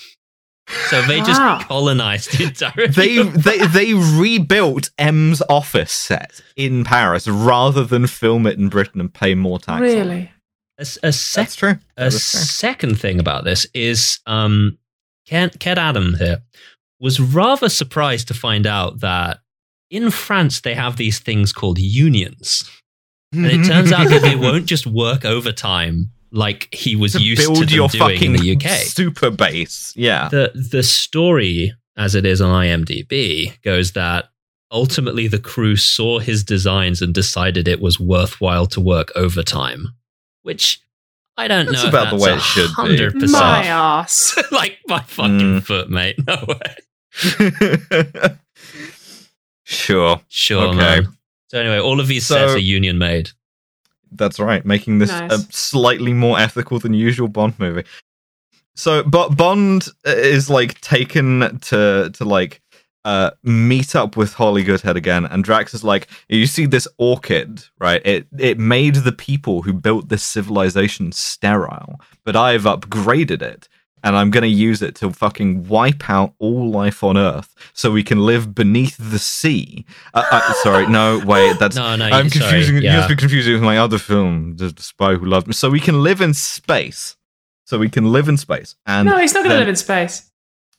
So they just
Wow.
colonized the entire
they they they rebuilt M's office set in Paris rather than film it in Britain and pay more tax.
Really?
a, a sec-
That's true.
A
That is true.
second thing about this is um, Ken, Ken Adam here was rather surprised to find out that in France they have these things called unions. And it turns out that they won't just work overtime like he was
to
used to
build
them
your
doing
fucking
in the UK.
super base. Yeah.
The the story, as it is on IMDb, goes that ultimately the crew saw his designs and decided it was worthwhile to work overtime, which I don't
That's
know. if
about the way it
that's
should be.
100%.
My ass.
like my fucking
Mm.
foot, mate. No way.
sure.
Sure,
Okay.
man. So anyway, all of these
So-
sets are union made.
That's right, making this
Nice.
a slightly more ethical than usual Bond movie. So, but Bond is like taken to to like uh meet up with Holly Goodhead again, and Drax is like, "You see this orchid, right? It it made the people who built this civilization sterile, but I've upgraded it and I'm going to use it to fucking wipe out all life on Earth so we can live beneath the sea. Uh, uh, sorry, no, wait, that's
No, no,
I'm
you- sorry,
confusing. You
yeah.
must be confusing with my other film, The, the Spy Who Loved Me. So we can live in space. So we can live in space, and
no, he's not going to live in space.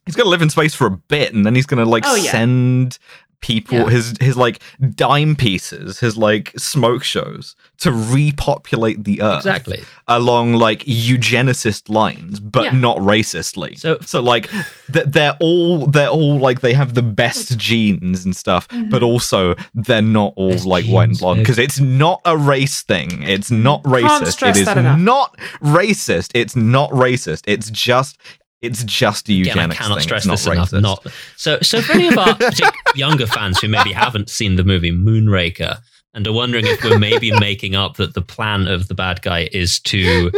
he's gonna live in space for a bit and then he's gonna like
Oh, yeah.
send people
Yeah.
his his like dime pieces his like smoke shows to repopulate the earth
Exactly.
along like eugenicist lines but
Yeah.
not racistly.
So-
so like th- they're all they're all like they have the best genes and stuff but also they're not all
Best
like white and blonde because it's not a race thing. It's not racist. it is not racist. It's not racist. It's just it's just a eugenics
Again, I cannot
thing.
stress
it's
this
not
enough.
racist.
Not so. So for any of our partic- younger fans who maybe haven't seen the movie Moonraker and are wondering if we're maybe making up that the plan of the bad guy is to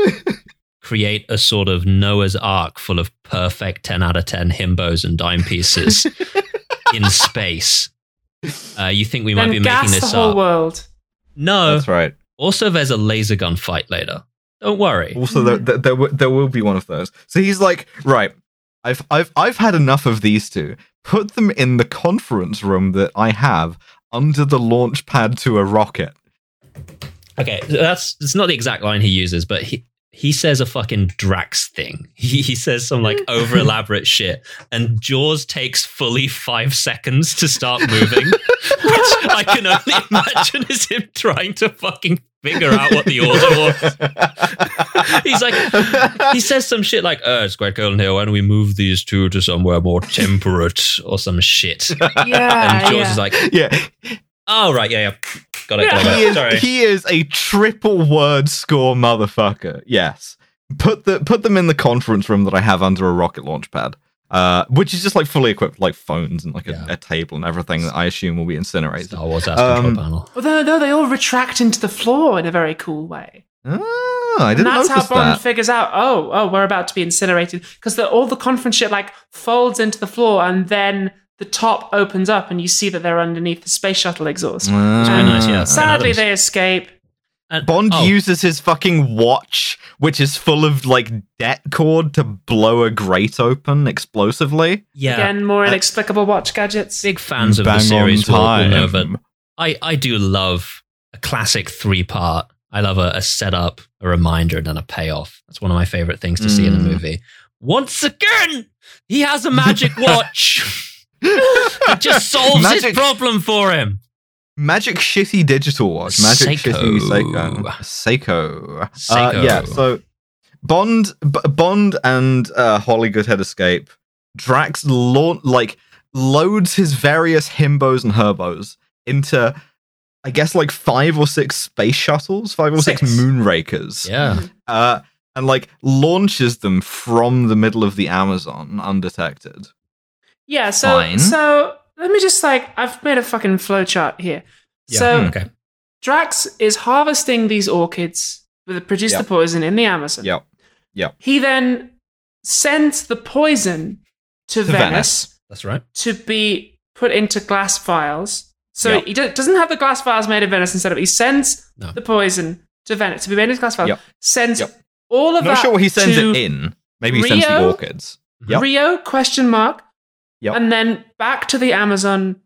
create a sort of Noah's Ark full of perfect ten out of ten himbos and dime pieces in space. Uh, you think we might
then
be
gas
making
the
this
whole
up?
world.
No.
That's right.
Also, there's a laser gun fight later. Don't worry.
Also, there, there, there, there will be one of those. So he's like, right, I've, I've, I've had enough of these two. Put them in the conference room that I have under the launch pad to a rocket.
Okay, that's it's not the exact line he uses, but he he says a fucking Drax thing. He, he says some like over elaborate shit, and Jaws takes fully five seconds to start moving, which I can only imagine is him trying to fucking figure out what the order was. He's like, he says some shit like, "Uh, it's quite cold in here. Why don't we move these two to somewhere more temperate or some shit?"
Yeah,
And Jaws
yeah.
is like,
yeah,
"Oh right, yeah, yeah, got it, got it." Got
he
it.
is,
Sorry.
he is a triple word score motherfucker. Yes. Put the put them in the conference room that I have under a rocket launch pad. Uh, which is just like fully equipped, like phones and like a,
Yeah.
a table and everything that I assume will be incinerated.
Star Wars has
Um,
control panel.
Although, no, they all retract into the floor in a very cool way.
Oh, I didn't
that's how Bond
that.
figures out, oh, oh, we're about to be incinerated. Because all the conference shit like folds into the floor and then the top opens up and you see that they're underneath the space shuttle exhaust.
Very nice, yeah.
Sadly, they escape.
And-
Bond
oh,
uses his fucking watch, which is full of like det cord, to blow a grate open explosively.
yeah.
Again, more inexplicable watch gadgets.
big fans of
Bang
the series
on
will, will know
time.
that I, I do love a classic three part. I love a, a setup, a reminder, and then a payoff. That's one of my favorite things to see in a
Mm.
movie. Once again, he has a magic watch. it just solves his problem for him.
Magic shitty digital watch. Magic
Seiko.
shitty Seiko. Seiko. Uh,
Seiko.
yeah, so Bond B- Bond and uh, Holly Goodhead escape. Drax laun- like loads his various himbos and herbos into I guess like five or six space shuttles, five or six,
Six.
moonrakers.
Yeah.
uh, and like launches them from the middle of the Amazon undetected.
Yeah, so
Fine.
so let me just like I've made a fucking flowchart here.
Yeah.
So
Hmm.
okay.
Drax is harvesting these orchids that produce the poison in the Amazon.
Yep. Yeah.
He then sends the poison to,
To
Venice,
Venice.
That's right.
to be put into glass vials. So
Yep.
he do- doesn't have the glass vials made in Venice instead of he sends
No.
the poison to Venice to be made into glass vials.
Yep.
Sends
Yep.
all of that.
Not sure what he sends it in. Maybe he sends the orchids. Yep.
Rio question mark
Yep.
and then back to the Amazon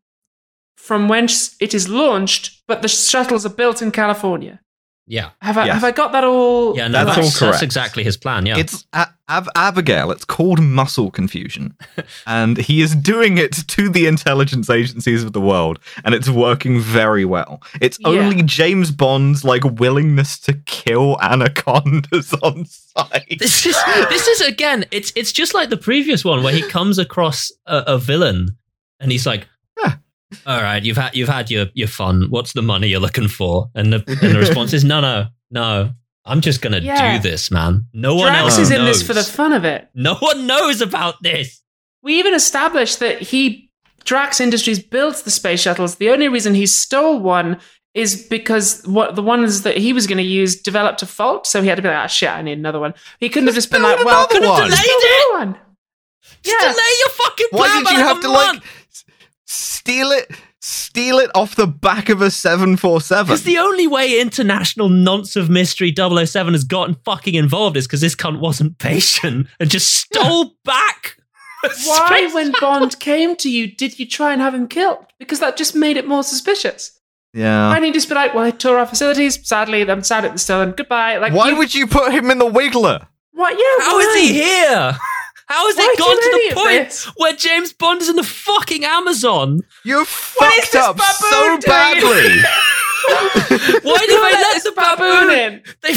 from whence it is launched, but the shuttles are built in California.
Yeah.
Have I
Yes.
have I got that all?
Yeah, no,
That's
that's,
all
that's, exactly his plan. Yeah.
It's A- Ab- Abigail. It's called muscle confusion, and he is doing it to the intelligence agencies of the world, and it's working very well. It's
Yeah.
only James Bond's like willingness to kill anacondas on sight.
this is this is again it's it's just like the previous one where he comes across a, a villain and he's like
Yeah.
All right you've had you've had your your fun what's the money you're looking for and the and the response is no no no i'm just gonna
Yeah.
do this man no one
Drax
else
is
knows
in this for the fun of it.
no one knows about this
We even established that he Drax Industries built the space shuttles. The only reason he stole one is because what the ones that he was going to use developed a fault, so he had to be like, "Ah, shit, I need another one." He couldn't have just been
build
like, "Well,
another
could have
one."
delayed
Delayed
it." One.
just
Yeah.
delay your fucking
Why
plan
did
by
you
like
have to
month.
like s- steal it? steal it off the back of a 747.
Because the only way International Nonce of Mystery 007 has gotten fucking involved is because this cunt wasn't patient and just stole back.
Why, when Bond came to you, did you try and have him killed? Because that just made it more suspicious.
yeah.
Why didn't you just be like, well, I tore our facilities. Sadly, I'm sad at the still, and goodbye. Like,
Why
you-
would you put him in the Wiggler?
What? Yeah.
How is
why?
he here? How has
Why
it gone to the point
this?
where James Bond is in the fucking Amazon?
You
is
fucked up so
doing?
badly.
Why did
Who
they
let
let
this
the
baboon
baboon
in?
They,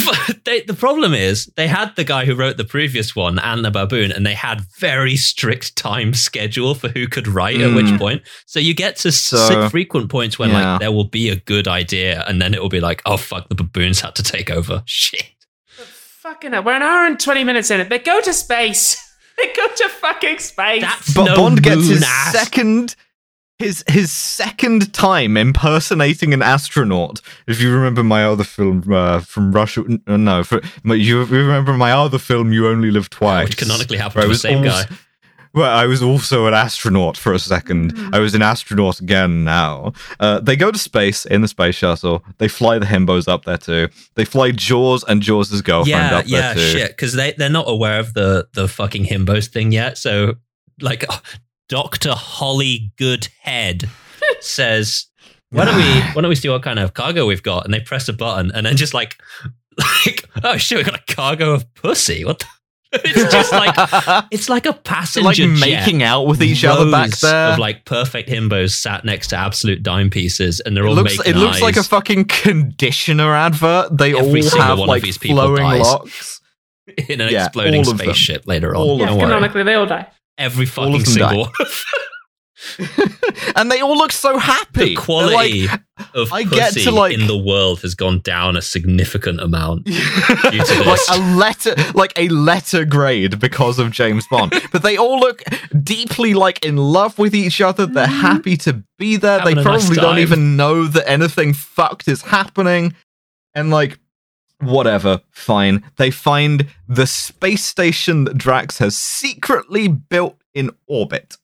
they, the problem is they had the guy who wrote the previous one and the baboon, and they had very strict time schedule for who could write at which
Mm.
point. So you get to
So,
s- frequent points when
yeah.
like there will be a good idea, and then it will be like, oh fuck, the baboons had to take over. Shit.
Fucking hell. We're an hour and 20 minutes in it. They go to space. They go to fucking space.
That's
But
no
Bond gets his
ass.
second his his second time impersonating an astronaut. If you remember my other film uh, from Russia, uh, no, for, you remember my other film, You Only Live Twice,
which canonically happened
where I
to the same
also-
guy.
Well, I was also an astronaut for a second.
Mm.
I was an astronaut again now. Uh, they go to space in the space shuttle. They fly the himbos up there too. They fly Jaws and Jaws' girlfriend
Yeah,
up
yeah,
there too.
Yeah, shit. Because they they're not aware of the the fucking himbos thing yet. So like, Doctor Holly Goodhead says, "Why don't we why don't we see what kind of cargo we've got?" And they press a button, and then just like like oh shit, we got a cargo of pussy. What? The? It's just like it's like a
They're,
passenger
like
jet.
making out with each other back there.
of like perfect himbos sat next to absolute dime pieces, and they're
it
all
looks,
making
it looks like a fucking conditioner advert. They
Every
all have
one
like
these people
flowing
dies.
locks.
in an
Yeah,
exploding
all them.
spaceship later on.
All of
yeah,
worry.
canonically, they all die.
Every
All
fucking
of them
single
die.
one.
And they all look so happy.
the quality
like,
of
I
pussy
get to, like-
in the world has gone down a significant amount. to
like a letter like a letter grade because of James Bond. but they all look deeply like in love with each other. They're mm-hmm. happy to be there.
Having
they
a nice
probably don't even know that anything fucked is happening. And like whatever, fine. They find the space station that Drax has secretly built in orbit.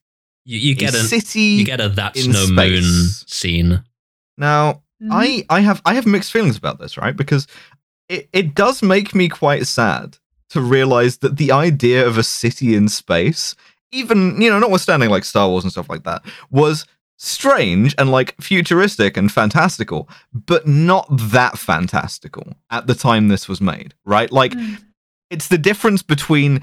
You, you get a
city
you get a that's
in
no moon
space.
scene.
Now, mm-hmm. I I have I have mixed feelings about this, right? Because it, it does make me quite sad to realize that the idea of a city in space, even you know, notwithstanding like Star Wars and stuff like that, was strange and like futuristic and fantastical, but not that fantastical at the time this was made, right? Like mm. it's the difference between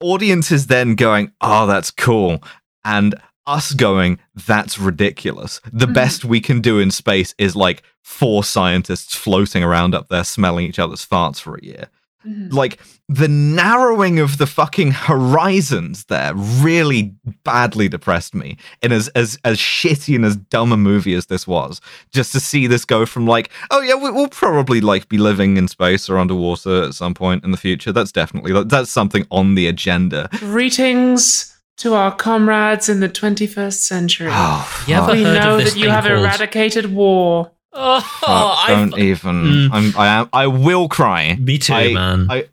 audiences then going, "Oh, that's cool," and us going, "That's ridiculous." The
Mhm.
best we can do in space is like four scientists floating around up there smelling each other's farts for a year.
Mhm.
Like the narrowing of the fucking horizons there really badly depressed me. In as as as shitty and as dumb a movie as this was, just to see this go from like, oh yeah, we, we'll probably like be living in space or underwater at some point in the future. That's definitely that's something on the agenda.
Greetings to our comrades in the 21st century.
Oh,
You ever
we
heard of
know
this
that you have
called-
eradicated war.
Oh,
Fuck,
I,
don't even.
Mm.
I'm. I am. I will cry.
me too,
I-
man.
I-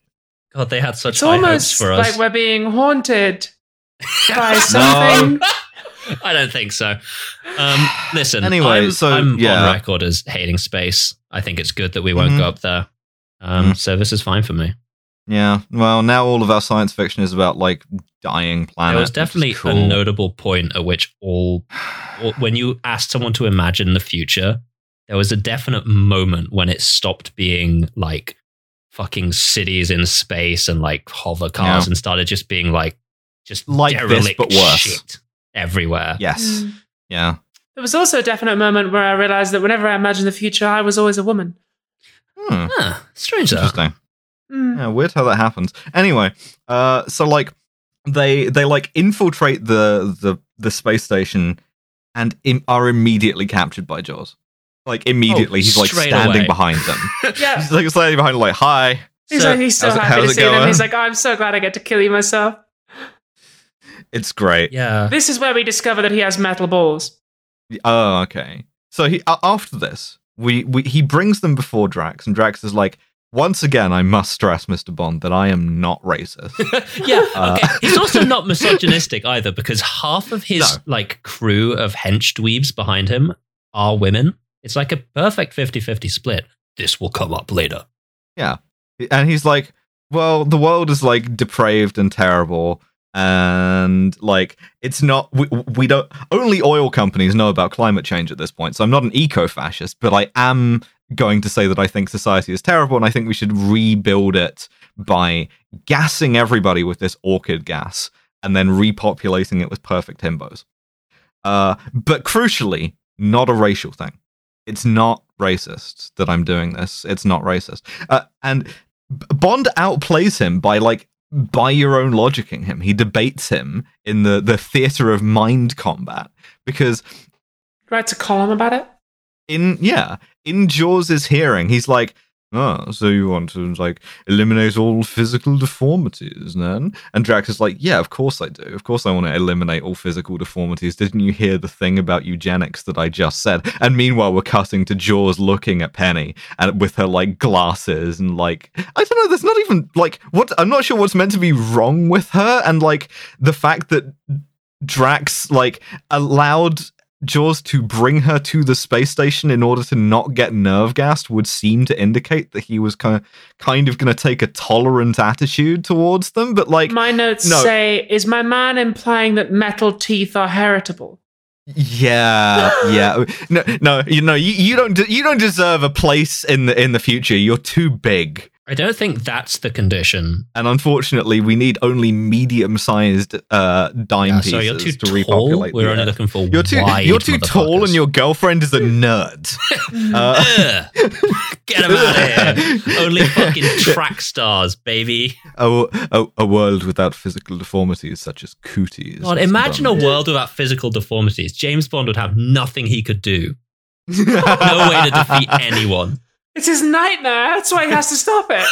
God, they had such
It's
high hopes
almost
for us.
like we're being haunted by something.
I don't think so. Um, listen,
Anyway,
I'm,
so,
I'm
yeah.
on record as hating space. I think it's good that we won't
Mhm.
go up there. Um,
Mhm.
So this is fine for me.
Yeah. Well, now all of our science fiction is about like dying planets.
there was definitely
cool.
a notable point at which all, all- when you asked someone to imagine the future, there was a definite moment when it stopped being like fucking cities in space and like hover cars
Yeah.
and started just being like just
Like this,
derelict
but worse.
shit everywhere.
Yes.
Mm.
Yeah.
There was also a definite moment where I realized that whenever I imagined the future, I was always a woman.
Hmm.
Huh, strange that.
Interesting.
Mm.
Yeah, weird how that happens. Anyway, uh, so like they they like infiltrate the the the space station and Im- are immediately captured by Jaws. Like immediately,
Oh,
he's like standing
away.
behind them.
Yeah.
he's like standing behind, like hi.
He's,
So-
like, he's so
how's it-
happy
how's
to
it
see them.
going?
He's like, I'm so glad I get to kill you myself.
It's great.
Yeah.
This is where we discover that he has metal balls.
Oh, okay. So he a- after this, we, we he brings them before Drax, and Drax is like, once again, I must stress, Mr. Bond, that I am not racist.
yeah, uh, okay. He's also not misogynistic either because half of his
No.
like crew of hench dweebs behind him are women. It's like a perfect 50-50 split. This will come up later. Yeah.
And he's like, "Well, the world is like depraved and terrible." And like it's not we, we don't only oil companies know about climate change at this point. So I'm not an eco-fascist, but I am going to say that I think society is terrible and I think we should rebuild it by gassing everybody with this orchid gas and then repopulating it with perfect himbos. Uh, but crucially, not a racial thing. It's not racist that I'm doing this. It's not racist. Uh, and Bond outplays him by like by your own logicking him. He debates him in the the theater of mind combat because he
Writes a column about it.
in yeah in Jaws's hearing, he's like, "Oh, so you want to like eliminate all physical deformities, then?" And Drax is like, "Yeah, of course I do. Of course I want to eliminate all physical deformities. Didn't you hear the thing about eugenics that I just said?" And meanwhile, we're cutting to Jaws looking at Penny and with her like glasses and like I don't know. There's not even like what I'm not sure what's meant to be wrong with her, and like the fact that Drax like allowed Jaws to bring her to the space station in order to not get nerve gassed would seem to indicate that he was kind of kind of going to take a tolerant attitude towards them. But like,
My notes
no.
say, "Is my man implying that metal teeth are heritable?"
yeah, yeah, no, no, you know, you, you don't de- you don't deserve a place in the in the future. You're too big.
I don't think that's the condition.
And unfortunately, we need only medium-sized uh, dime
Yeah,
pieces
so you're too
to
tall.
repopulate.
We're only
Earth.
looking for
You're too
wide
you're too tall, and your girlfriend is a nerd. uh,
Get him out of here. Only fucking track stars, baby.
a, a, a world without physical deformities such as cooties.
God, imagine a world without physical deformities. James Bond would have nothing he could do. No way to defeat anyone.
It's his nightmare. That's why he has to stop it.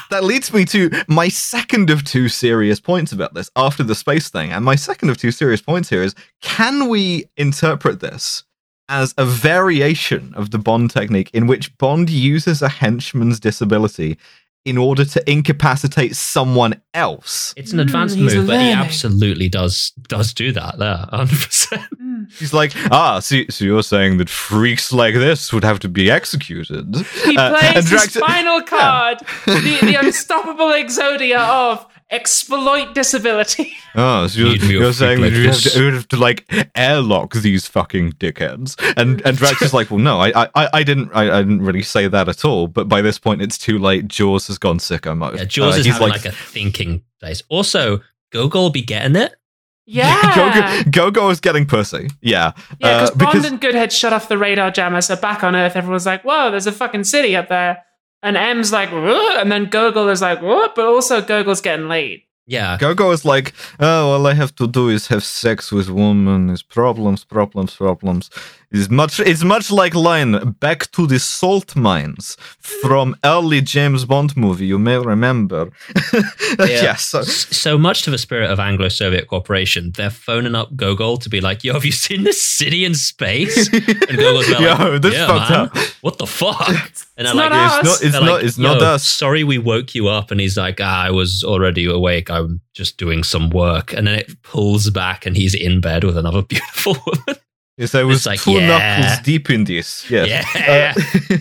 that leads me to my second of two serious points about this after the space thing. And my second of two serious points here is can we interpret this as a variation of the Bond technique in which Bond uses a henchman's disability in order to incapacitate someone else?
It's an advanced
Mm,
move, but he absolutely does does do that there, 100%.
He's like, ah, so, so you're saying that freaks like this would have to be executed?
He
Uh,
plays his
Drax-
final card, the, the unstoppable exodia of exploit disability.
Oh, so you're,
Need me a
you're
freak
saying
like
that you have, to, you have to like airlock these fucking dickheads, and and Drax is like, well, no, I I, I didn't I, I didn't really say that at all. But by this point, it's too late. Jaws has gone sicko mode.
Yeah, Jaws
Uh,
is
he's
having like, a thinking place. Also, Gogol will be getting it.
Yeah.
Gogo, Gogo is getting pussy. Yeah,
Yeah,
Uh,
because Bond and Goodhead shut off the radar jammer, so back on Earth, everyone's like, whoa, there's a fucking city up there. And M's like, "Whoa," and then Gogol is like, what? But also Gogol's getting laid.
Yeah.
Gogo is like, oh, all I have to do is have sex with woman. Is problems, problems, problems. Is much. It's much like line back to the salt mines from early James Bond movie. You may remember. yes. so-
So much to the spirit of Anglo-Soviet cooperation, they're phoning up Gogol to be like, "Yo, have you seen this city in space?" And Gogol's like,
Yo, this
"Yeah,
fucked
man.
up."
What the fuck? And they're
It's
like,
not us.
It's not. It's
they're
not.
like,
It's not us.
Sorry, we woke you up. And he's like, ah, I was already awake. I'm just doing some work. And then it pulls back, and he's in bed with another beautiful woman.
Yes, I was
like,
two
yeah.
knuckles deep in this. Yes.
Yeah.
Uh,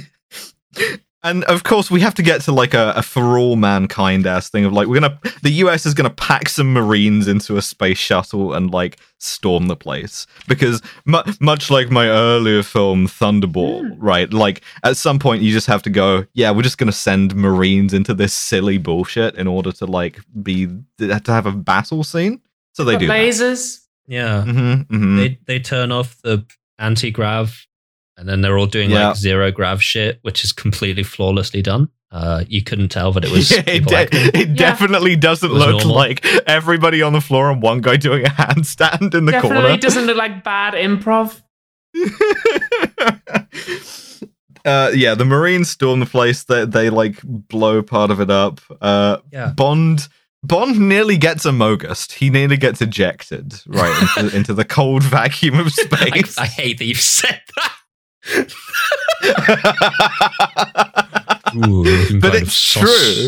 and of course, we have to get to like a, a for all mankind ass thing of like we're gonna the US is gonna pack some Marines into a space shuttle and like storm the place because mu- much like my earlier film Thunderball, right? Like at some point you just have to go, yeah, we're just gonna send Marines into this silly bullshit in order to like be to have a battle scene. So they
Got
do. that.
Lasers.
yeah.
Mm-hmm, mhm.
They they turn off the anti grav, and then they're all doing
Yeah.
like zero grav shit, which is completely flawlessly done. Uh, you couldn't tell that it was
Yeah, it, de- it
Yeah.
definitely doesn't
It
look
normal.
like everybody on the floor and one guy doing a handstand in the
Definitely
corner.
It doesn't look like bad improv.
uh, yeah, the Marines storm the place. They, they like blow part of it up. Uh,
Yeah.
Bond Bond nearly gets a mogust. He nearly gets ejected right into, into the cold vacuum of space.
I hate that you've said that. Ooh,
But it's
sus.
true.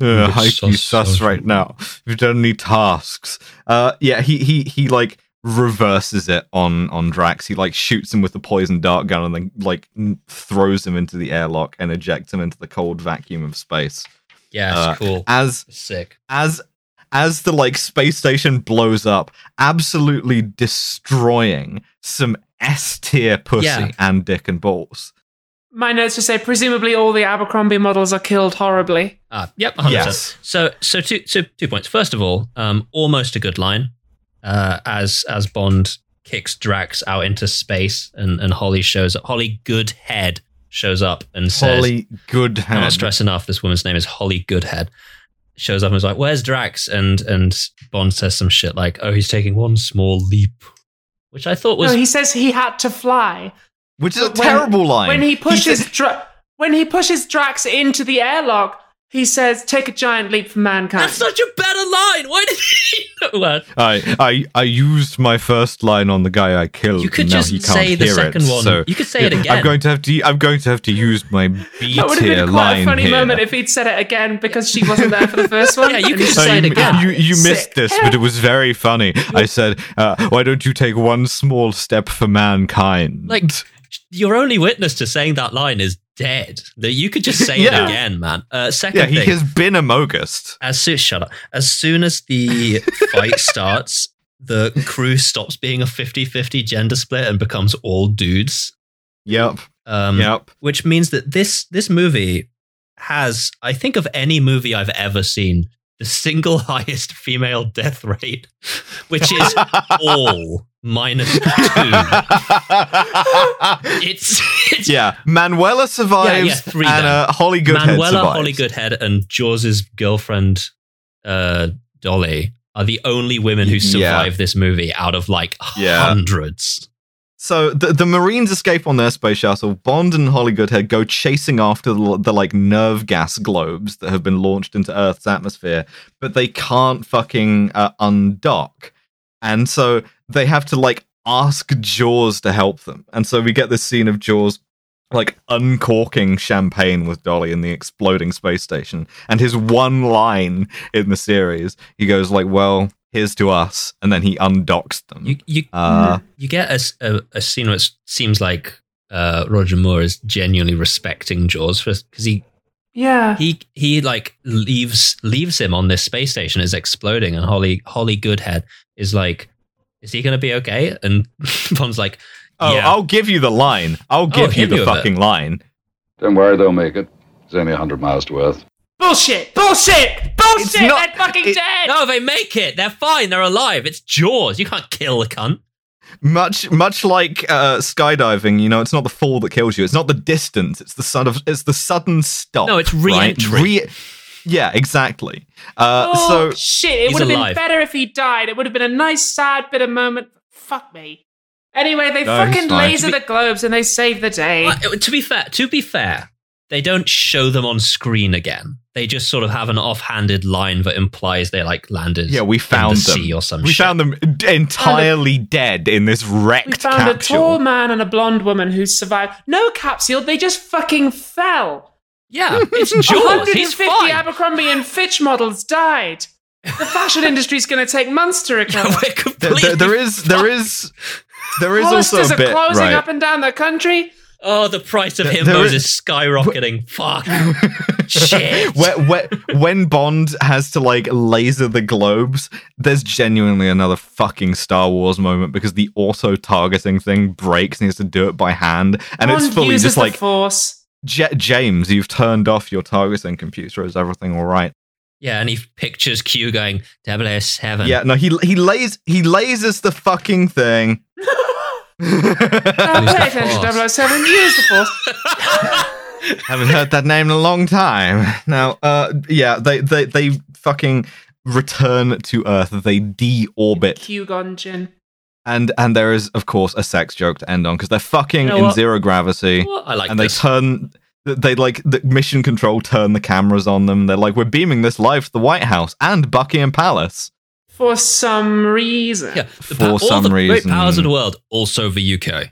uh, I
sus,
sus, sus
sus.
right now. You've done any tasks? Uh, yeah, he he he like reverses it on on Drax. He like shoots him with the poison dart gun and then like throws him into the airlock and ejects him into the cold vacuum of space.
Yeah, it's
Uh,
cool.
As
Sick.
as as the like space station blows up, absolutely destroying some S tier pussy
Yeah.
and dick and balls.
My notes just say presumably all the Abercrombie models are killed horribly.
Ah, yep, 100%.
Yes.
So, so two, so two points. First of all, um, almost a good line, uh, as as Bond kicks Drax out into space, and and Holly shows up. Holly Goodhead shows up and says,
Holly good
"Cannot
hand.
stress enough. This woman's name is Holly Goodhead." Shows up and is like, "Where's Drax?" And and Bond says some shit like, "Oh, he's taking one small leap," which I thought was
no, he says he had to fly.
Which is a
when-
terrible line.
When he pushes
said-
Dra- when he pushes Drax into the airlock, he says, "Take a giant leap for mankind."
that's such a better line. Why did he know that?
I, I I used my first line on the guy I killed.
You could just say the second
it,
one.
So
You could say it again.
I'm going to have to. I'm going to have to use my B
that would have been quite a funny
here.
moment if he'd said it again because she wasn't there for the first one.
Yeah, you could just say it again.
you, you missed
Sick.
this, but it was very funny. I said, uh, "Why don't you take one small step for mankind?"
Like your only witness to saying that line is dead. That you could just say
Yeah.
it again, man. Uh, second
yeah, he
thing,
has been a mogust.
as soon shut up. As soon as the fight starts, the crew stops being a 50-50 gender split and becomes all dudes.
Yep,
Um,
yep.
Which means that this this movie has, I think, of any movie I've ever seen, the single highest female death rate, which is all minus two. It's, it's
yeah, Manuela survives,
yeah, three
and
then.
uh, Holly Goodhead
Manuela
survives.
Holly Goodhead and Jaws's girlfriend uh, Dolly are the only women who
Yeah.
survive this movie out of like
Yeah.
hundreds.
So the the Marines escape on their space shuttle. Bond and Holly Goodhead go chasing after the, the like nerve gas globes that have been launched into Earth's atmosphere, but they can't fucking uh, undock, and so they have to like ask Jaws to help them. And so we get this scene of Jaws like uncorking champagne with Dolly in the exploding space station. And his one line in the series, he goes like, "Well, here's to us," and then he undocks them.
You you
uh,
you get a a scene which seems like uh, Roger Moore is genuinely respecting Jaws because he
yeah.
he he like leaves leaves him on this space station is exploding and Holly Holly Goodhead is like is he gonna be okay and Bond's like
Oh,
yeah.
I'll give you the line. I'll oh, give you the
me with
fucking line.
Don't worry, they'll make it. It's only 100 miles to Earth.
Bullshit! Bullshit! Bullshit!
not-
They're fucking
it-
dead!
no they make it they're fine they're alive it's Jaws you can't kill the cunt
Much, much like uh, skydiving, you know, it's not the fall that kills you. It's not the distance. It's the sort of, it's the sudden stop.
No, it's
right?
re-entry.
Re- yeah, exactly. Uh,
oh,
so
shit. It would have been better if he died. It would have been a nice, sad bit of moment. Fuck me. Anyway, they
No,
fucking
fine.
laser the globes and they save the day.
Uh, to be fair to be fair they don't show them on screen again they just sort of have an offhanded line that implies they like landed
yeah, we
in
found
the
them.
sea or some
we
shit.
found them d- entirely dead in this wrecked
We found a tall man and a blonde woman who survived. No capsule, they just fucking fell.
yeah it's Jaws he's
150
fine
Abercrombie and Fitch models died. The fashion industry's going to take months to recover.
We're
There-
completely
there- there is, there is, there is
Hollister's
also a
are
bit
closing
right.
up and down the country.
Oh, the price of
There-
himbos
there
is,
is-
skyrocketing. Fuck. Shit.
Where- where- when Bond has to like laser the globes, there's genuinely another fucking Star Wars moment because the auto targeting thing breaks and he has to do it by hand, and
Bond
it's fully
uses
just
the
like
force.
"Ja- James, you've turned off your targeting computer. Is everything all right?
Yeah, and he pictures Q going 007.
Yeah, no, he he lays he lasers the fucking thing.
Uh,
Use the
pay attention,
force.
007. Use the force.
Haven't heard that name in a long time. Now, uh, yeah, they they they fucking return to Earth. They deorbit
Q Gonjin.
and and there is of course a sex joke to end on because they're fucking
You know
in zero gravity
Well, I like
and they turn they like the mission control turn the cameras on them they're like we're beaming this live to the white house and buckingham palace
For some reason.
yeah, the
For
all
some
the great
reason-
powers of the world, also the UK.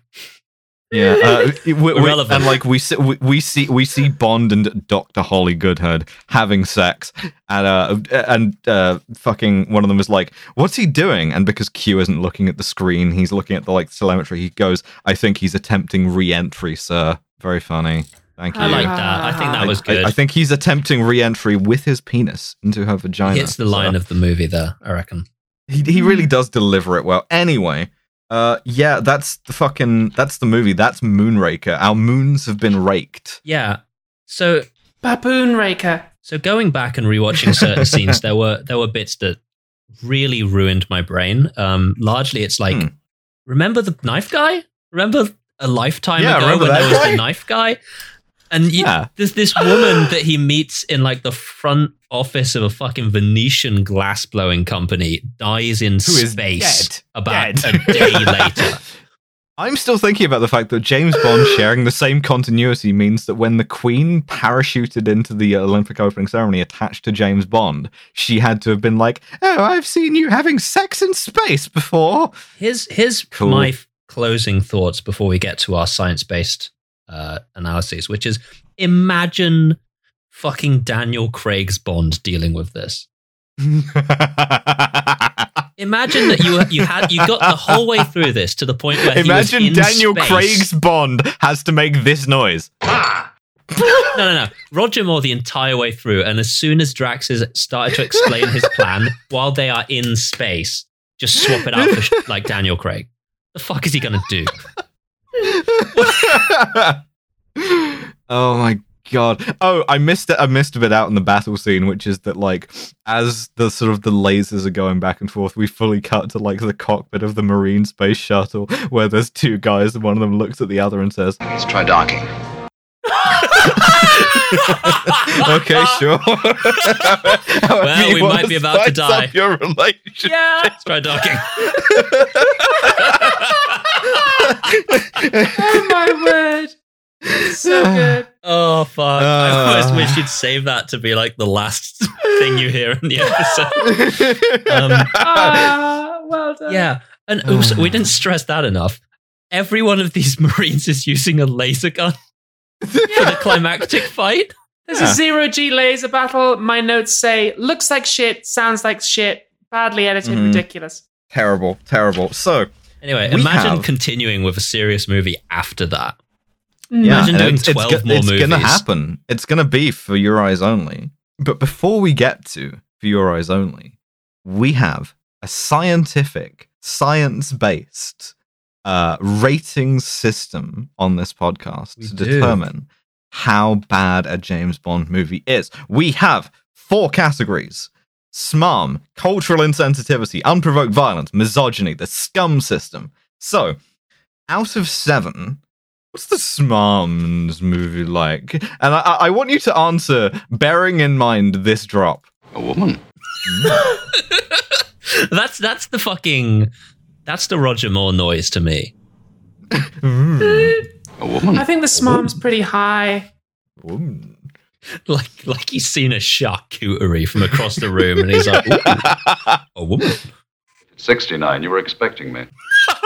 Yeah, uh, we, we- and like we see, we, we see we see Bond and Doctor Holly Goodhead having sex, and uh and uh fucking one of them is like, "What's he doing?" And because Q isn't looking at the screen, he's looking at the like telemetry. He goes, "I think he's attempting re-entry, sir." Very funny. Thank you.
I like that. I think that was good.
I, I think he's attempting re-entry with his penis into her vagina.
hits the line
so-
of the movie there. I reckon.
he he really does deliver it well. Anyway, uh, yeah, that's the fucking that's the movie. That's Moonraker. Our moons have been raked.
Yeah. So
Baboon Raker.
So going back and rewatching certain scenes, there were there were bits that really ruined my brain. Um, largely, it's like,
Hmm.
remember the knife guy? Remember a lifetime
Yeah,
ago when there was
guy?
the knife guy? And you,
Yeah.
there's this woman that he meets in like the front office of a fucking Venetian glass blowing company dies in space
dead.
about
Dead.
a day later.
I'm still thinking about the fact that James Bond sharing the same continuity means that when the Queen parachuted into the Olympic opening ceremony attached to James Bond, she had to have been like, "Oh, I've seen you having sex in space before."
Here's here's
Cool.
my f- closing thoughts before we get to our science based uh, analyses, which is imagine fucking Daniel Craig's Bond dealing with this. Imagine that you you had you got the whole way through this to the point where
Imagine
he was in
Daniel
space.
Craig's Bond has to make this noise.
no no no Roger Moore the entire way through, and as soon as Drax has started to explain his plan while they are in space, just swap it out for like Daniel Craig. The fuck is he gonna do?
Oh my god. Oh, I missed it. I missed a bit out in the battle scene, which is that like as the sort of the lasers are going back and forth, we fully cut to like the cockpit of the Marine space shuttle where there's two guys and one of them looks at the other and says,
Let's try docking.
"Okay, sure."
Well, we might be about to die.
Your relationship.
Yeah, let's try docking.
Oh my word. So good.
Oh fuck! I
Uh.
almost wish you'd save that to be like the last thing you hear in the episode. Um,
Ah, well done.
yeah, and also, we didn't stress that enough. Every one of these Marines is using a laser gun for the climactic fight.
There's
Yeah.
a zero G laser battle. My notes say looks like shit, sounds like shit, badly edited,
Mhm.
ridiculous.
terrible, terrible. So
Anyway,
We
imagine
have-
continuing with a serious movie after that.
Mm.
Yeah,
Imagine doing
it's, it's
12
go-
more
it's gonna happen. It's gonna be for your eyes only. But before we get to for your eyes only, we have a scientific, science-based uh, rating system on this podcast
We
to
do.
determine how bad a James Bond movie is. We have four categories. SMARM, cultural insensitivity, unprovoked violence, misogyny, the scum system. So, out of seven, what's the Smarms movie like? And I, I- I want you to answer bearing in mind this drop.
A woman.
That's that's the fucking that's the Roger Moore noise to me. Mm.
A woman.
I think the smarm's pretty high.
Ooh.
Like like he's seen a charcuterie from across the room, and he's like, a woman."
69. You were expecting me.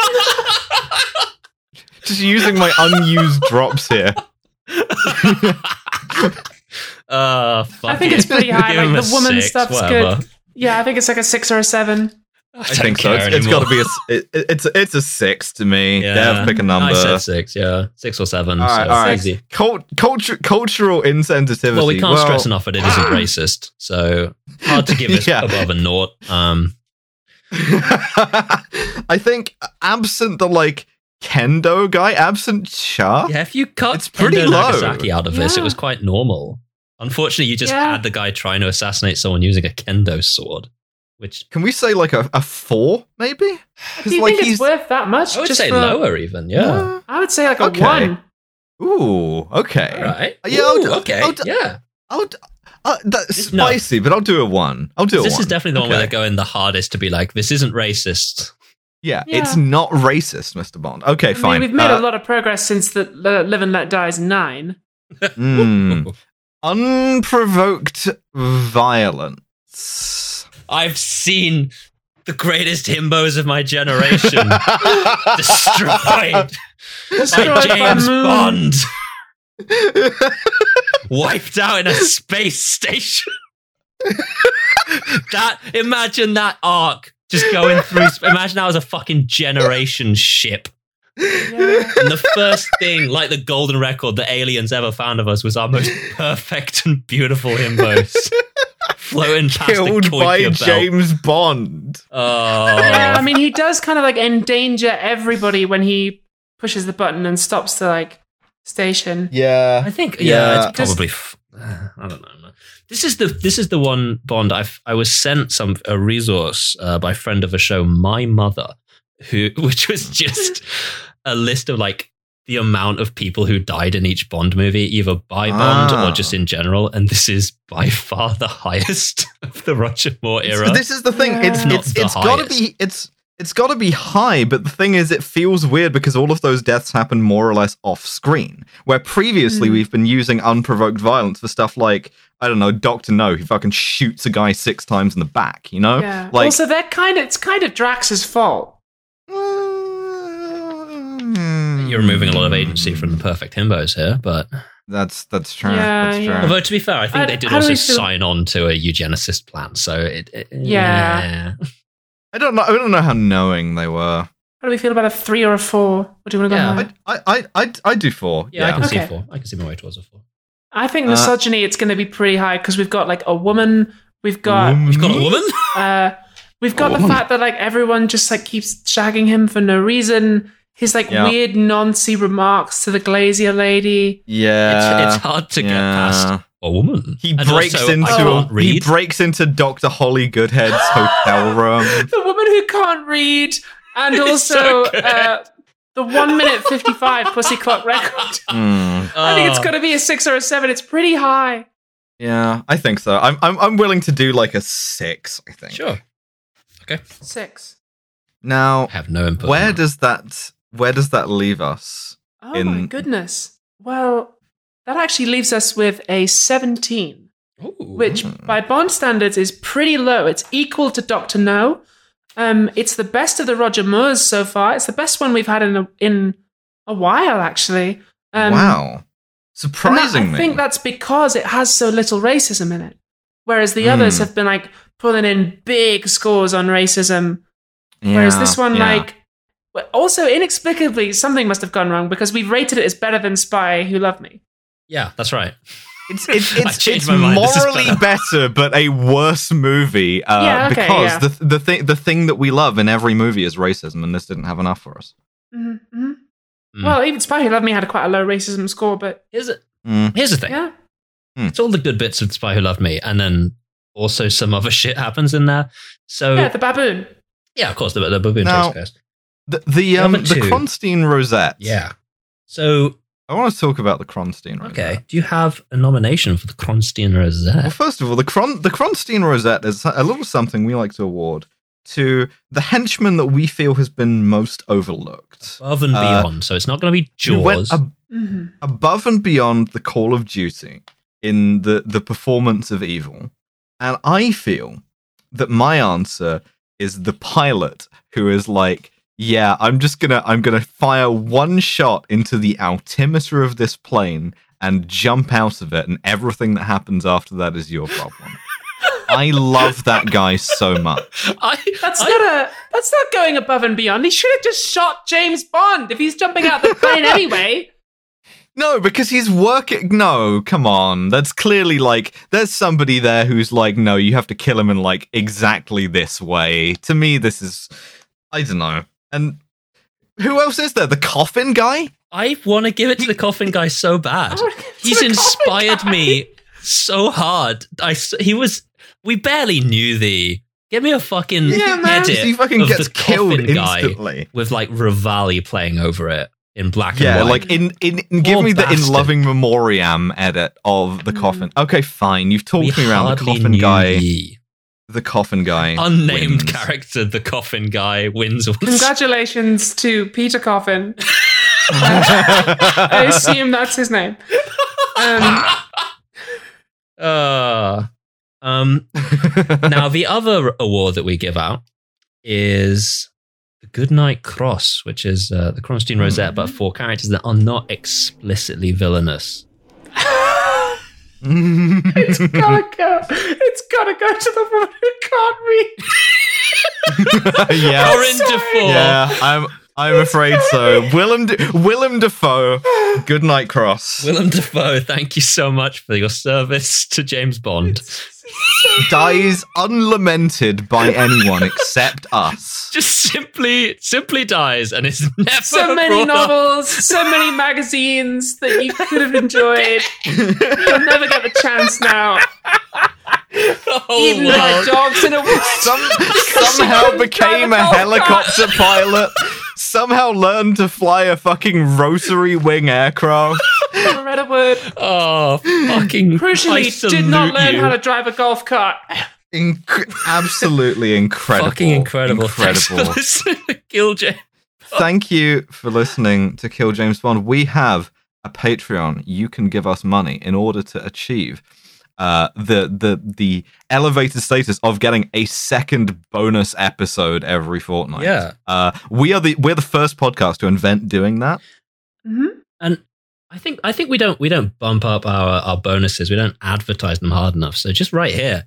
Just using my unused drops here.
Uh, fuck
I think
it.
it's pretty high. Like the woman
six,
stuff's
whatever.
good. Yeah, I think it's like a six or a seven.
I,
I think so. It's, it's got to be a. s- It, it's it's a six to me.
Yeah.
Dev, pick a number.
I said six, yeah, six or seven.
All right,
so
all right.
easy.
Cult, culture, cultural insensitivity.
Well, we can't stress enough that it isn't racist, so hard to give this
Yeah.
above a naught. Um,
I think absent the like kendo guy, absent Shah.
yeah, if you cut
It's pretty
Endo
low.
Nagasaki out of this, it was quite normal. Unfortunately, you just
Yeah.
had the guy trying to assassinate someone using a kendo sword, which
Can we say like a, a four, maybe?
Do you
like
think
he's
it's worth that much?
I would
just
say
for-
lower even. Yeah.
I would say like a
Okay.
one.
Ooh, okay.
All right.
Yeah, I'll
Ooh, okay.
I'll
yeah.
I'll, d- uh, that's
This- no.
spicy, but I'll do a one. I'll do a one.
This
one.
is definitely the one where they're going the hardest to be like, this isn't racist.
Yeah,
Yeah.
it's not racist, Mr. Bond. Okay,
I
fine.
mean, we've made
Uh,
a lot of progress since the uh, Live and Let Die's nine.
mm, unprovoked violence.
I've seen the greatest himbos of my generation destroyed. by
Destroyed by
James. Bond. Wiped out in a space station. that imagine that arc just going through. Imagine that was a fucking generation ship.
Yeah.
And the first thing, like the golden record that aliens ever found of us, was our most perfect and beautiful himbos floating past
Killed
the
by
belt.
James Bond.
Oh,
Yeah, I mean, he does kind of like endanger everybody when he pushes the button and stops the like station.
Yeah.
I think
Yeah.
yeah, it's probably. F- I don't know. man. This is the this is the one Bond I I was sent some a resource uh, by friend of a show, my mother, who which was just a list of like the amount of people who died in each Bond movie, either by Bond
Ah.
or just in general, and this is by far the highest of the Roger Moore era.
So this is the thing. It's
Yeah.
Not
it's
the
it's got to be it's it's got to be high, but the thing is, it feels weird because all of those deaths happen more or less off screen. Where previously
Mm.
we've been using unprovoked violence for stuff like I don't know, Doctor No, who fucking shoots a guy six times in the back. You know,
Yeah.
like
also, they're kind of it's kind of Drax's fault.
You're removing a lot of agency from the perfect himbos here, but
That's that's true.
Yeah,
that's true.
yeah.
although to be fair, I think
Uh,
they did also sign on to a eugenicist plan. So it, it
Yeah.
I don't know. I don't know how knowing they were.
How do we feel about a three or a four? What do you want to go
Yeah.
I I I I do four.
Yeah, I can see four. I can see my way towards a four.
I think
Uh,
misogyny. it's going to be pretty high because we've got like a woman. We've got
We've got a woman.
uh, we've got
A
the
woman.
fact that like everyone just like keeps shagging him for no reason. His like
Yeah.
weird noncy remarks to the Glazier lady.
Yeah,
it's, it's hard to get past a woman.
He
And
breaks
also,
into he breaks into Doctor Holly Goodhead's hotel room.
The woman who can't read, and also
so
uh, the one minute fifty five pussy clock record.
Hmm.
I think it's
Oh.
going to be a six or a seven. It's pretty high.
Yeah, I think so. I'm I'm I'm willing to do like a six. I think.
Sure. Okay.
Six.
Now,
I have no input.
where does that where does that leave us?
Oh
In-
my goodness. Well, that actually leaves us with a seventeen.
Ooh.
which by Bond standards is pretty low. It's equal to Doctor No. Um, it's the best of the Roger Moores so far. It's the best one we've had in a, in a while, actually. Um,
wow,
surprisingly, that- I think that's because it has so little racism in it, whereas the others
Hmm.
have been like pulling in big scores on racism. Whereas this one,
yeah.
like, well, also inexplicably, something must have gone wrong because we've rated it as better than Spy Who Loved Me.
yeah, that's right.
It's it's it's, it's
my mind. This is
morally better, but a worse movie. Uh,
Yeah, okay,
because
yeah.
the the thing the thing that we love in every movie is racism, and this didn't have enough for us.
Mm-hmm.
Mm.
Well, even Spy Who Loved Me had a quite a low racism score, but
Here's it.
Mm.
Here's the thing.
yeah.
It's all the good bits of Spy Who Loved Me, and then also some other shit happens in there. So
Yeah,
yeah,
the baboon.
Yeah, of course, the, the baboon
Now-
takes first.
The the um
Number
the
two.
Kronsteen Rosette.
Yeah. So
I want to talk about the Kronsteen Rosette.
okay, do you have a nomination for the Kronsteen Rosette?
Well,
Rosette?
first of all, the Kron the Kronsteen Rosette is a little something we like to award to the henchman that we feel has been most overlooked.
Above and
Uh,
beyond. So it's not going to be
Who went
Jaws.
ab-
hmm
above and beyond the Call of Duty in the the performance of evil, and I feel that my answer is the pilot who is like. Yeah, I'm just gonna I'm gonna fire one shot into the altimeter of this plane and jump out of it, and everything that happens after that is your problem. I love that guy so much.
I,
That's
I-
not a. That's not going above and beyond. He should have just shot James Bond if he's jumping out of the plane anyway.
No, because he's working. No, come on. That's clearly like there's somebody there who's like, no, you have to kill him in like exactly this way. To me, this is I don't know. And who else is there? The coffin guy?
I want to give it to the coffin guy so bad.
I wanna give it to
He's inspired me so hard. I s- he was. We barely knew the. Give me a fucking
Yeah, man.
edit
he fucking
of
gets
the
killed
coffin guy
instantly.
with like Rivali playing over it in black
Yeah,
and white.
like in, in, in give
Poor
me the in loving memoriam edit of the
Mm.
coffin. Okay, fine. You've talked
We
me around the coffin
knew
guy.
ye.
The coffin guy.
Unnamed
wins.
character, the coffin guy wins. once.
Congratulations to Peter Coffin. I assume that's his name. Um,
Uh, um, now the other award that we give out is the Goodnight Cross, which is uh, the Kronsteen
Hmm.
Rosette, but for characters that are not explicitly villainous.
It's gotta go. It's gotta go to the woman who can't read.
yeah.
Corinne Dufour.
Yeah, I'm I'm afraid so. Willem De- Willem Dafoe, Good Night Cross,
Willem Dafoe, thank you so much for your service to James Bond.
Dies unlamented by anyone except us.
Just simply, simply dies and is never
So many
brought up.
novels, so many magazines that you could have enjoyed. You'll never get the chance now.
Oh,
Eaten by
well.
dogs in a woods.
Some, somehow became a
golf
helicopter pilot. Somehow learned to fly a fucking rotary wing aircraft.
Never read a word.
Oh, fucking! I
Crucially, did not learn
you.
how to drive a golf cart.
Inc- absolutely incredible.
Fucking incredible! Thanks for
Incredible.
listening to Kill James.
Thank you for listening to Kill James Bond. We have a Patreon. You can give us money in order to achieve uh, the the the elevated status of getting a second bonus episode every fortnight.
Yeah.
Uh, we are the we're the first podcast to invent doing that.
And I think I think we don't we don't bump up our our bonuses. We don't advertise them hard enough. So just right here,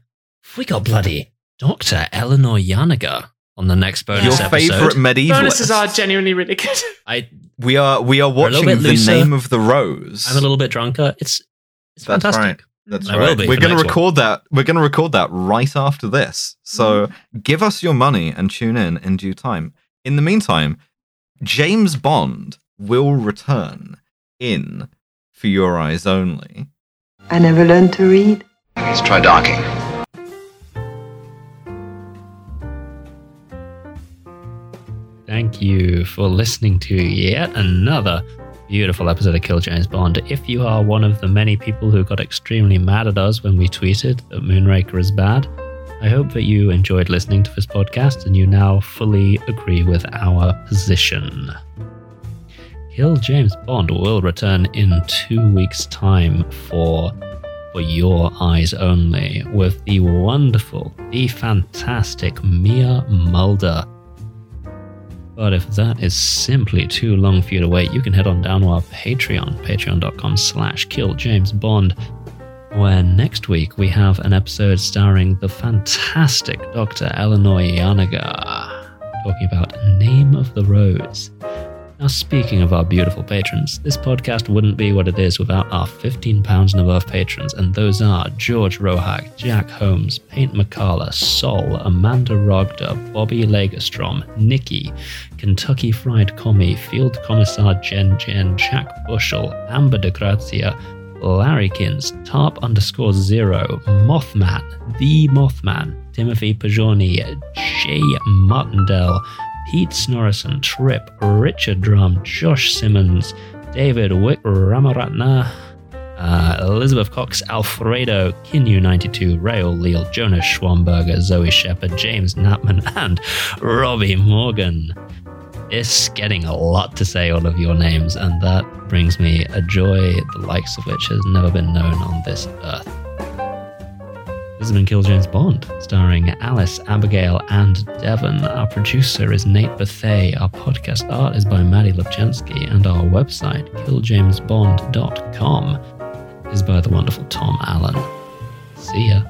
we got bloody Doctor Eleanor Janega on the next bonus
Your
episode.
favorite medieval.
Bonuses are genuinely really good.
I
We are we are watching the
looser.
name of the rose.
I'm a little bit drunker. It's it's
That's
fantastic.
right. That's
I
right.
will be
We're going to
next one.
record that. We're going to record that right after this. So mm-hmm. give us your money and tune in in due time. In the meantime, James Bond will return in For Your Eyes Only.
I never learned to read.
Let's try docking.
Thank you for listening to yet another beautiful episode of Kill James Bond. If you are one of the many people who got extremely mad at us when we tweeted that Moonraker is bad, I hope that you enjoyed listening to this podcast and you now fully agree with our position. Kill James Bond will return in two weeks' time for for your eyes only with the wonderful, the fantastic Mia Mulder. But if that is simply too long for you to wait, you can head on down to our Patreon, patreon.com slash killjamesbond, where next week we have an episode starring the fantastic Dr. Eleanor Janega, talking about Name of the Rose. Now, speaking of our beautiful patrons, this podcast wouldn't be what it is without our £15 and above patrons, and those are George Rohak, Jack Holmes, Paint McCalla, Sol, Amanda Rogda, Bobby Lagerstrom, Nikki, Kentucky Fried Commie, Field Commissar Jen Jen, Jack Bushel, Amber de Grazia, Larrykins, Tarp underscore zero, Mothman, The Mothman, Timothy Pajoni, Jay Martindale, Pete Snorrison, Trip, Richard Drum, Josh Simmons, David Wick Ramaratna, uh, Elizabeth Cox, Alfredo, Kinu92, Rael Leal, Jonas Schwamberger, Zoe Shepard, James Knapman, and Robbie Morgan. It's getting a lot to say all of your names, and that brings me a joy the likes of which has never been known on this earth. Desmond Kill James Bond, starring Alice, Abigail, and Devon. Our producer is Nate Bethea. Our podcast art is by Maddie Lubchansky, and our website, killjamesbond.com, is by the wonderful Tom Allen. See ya.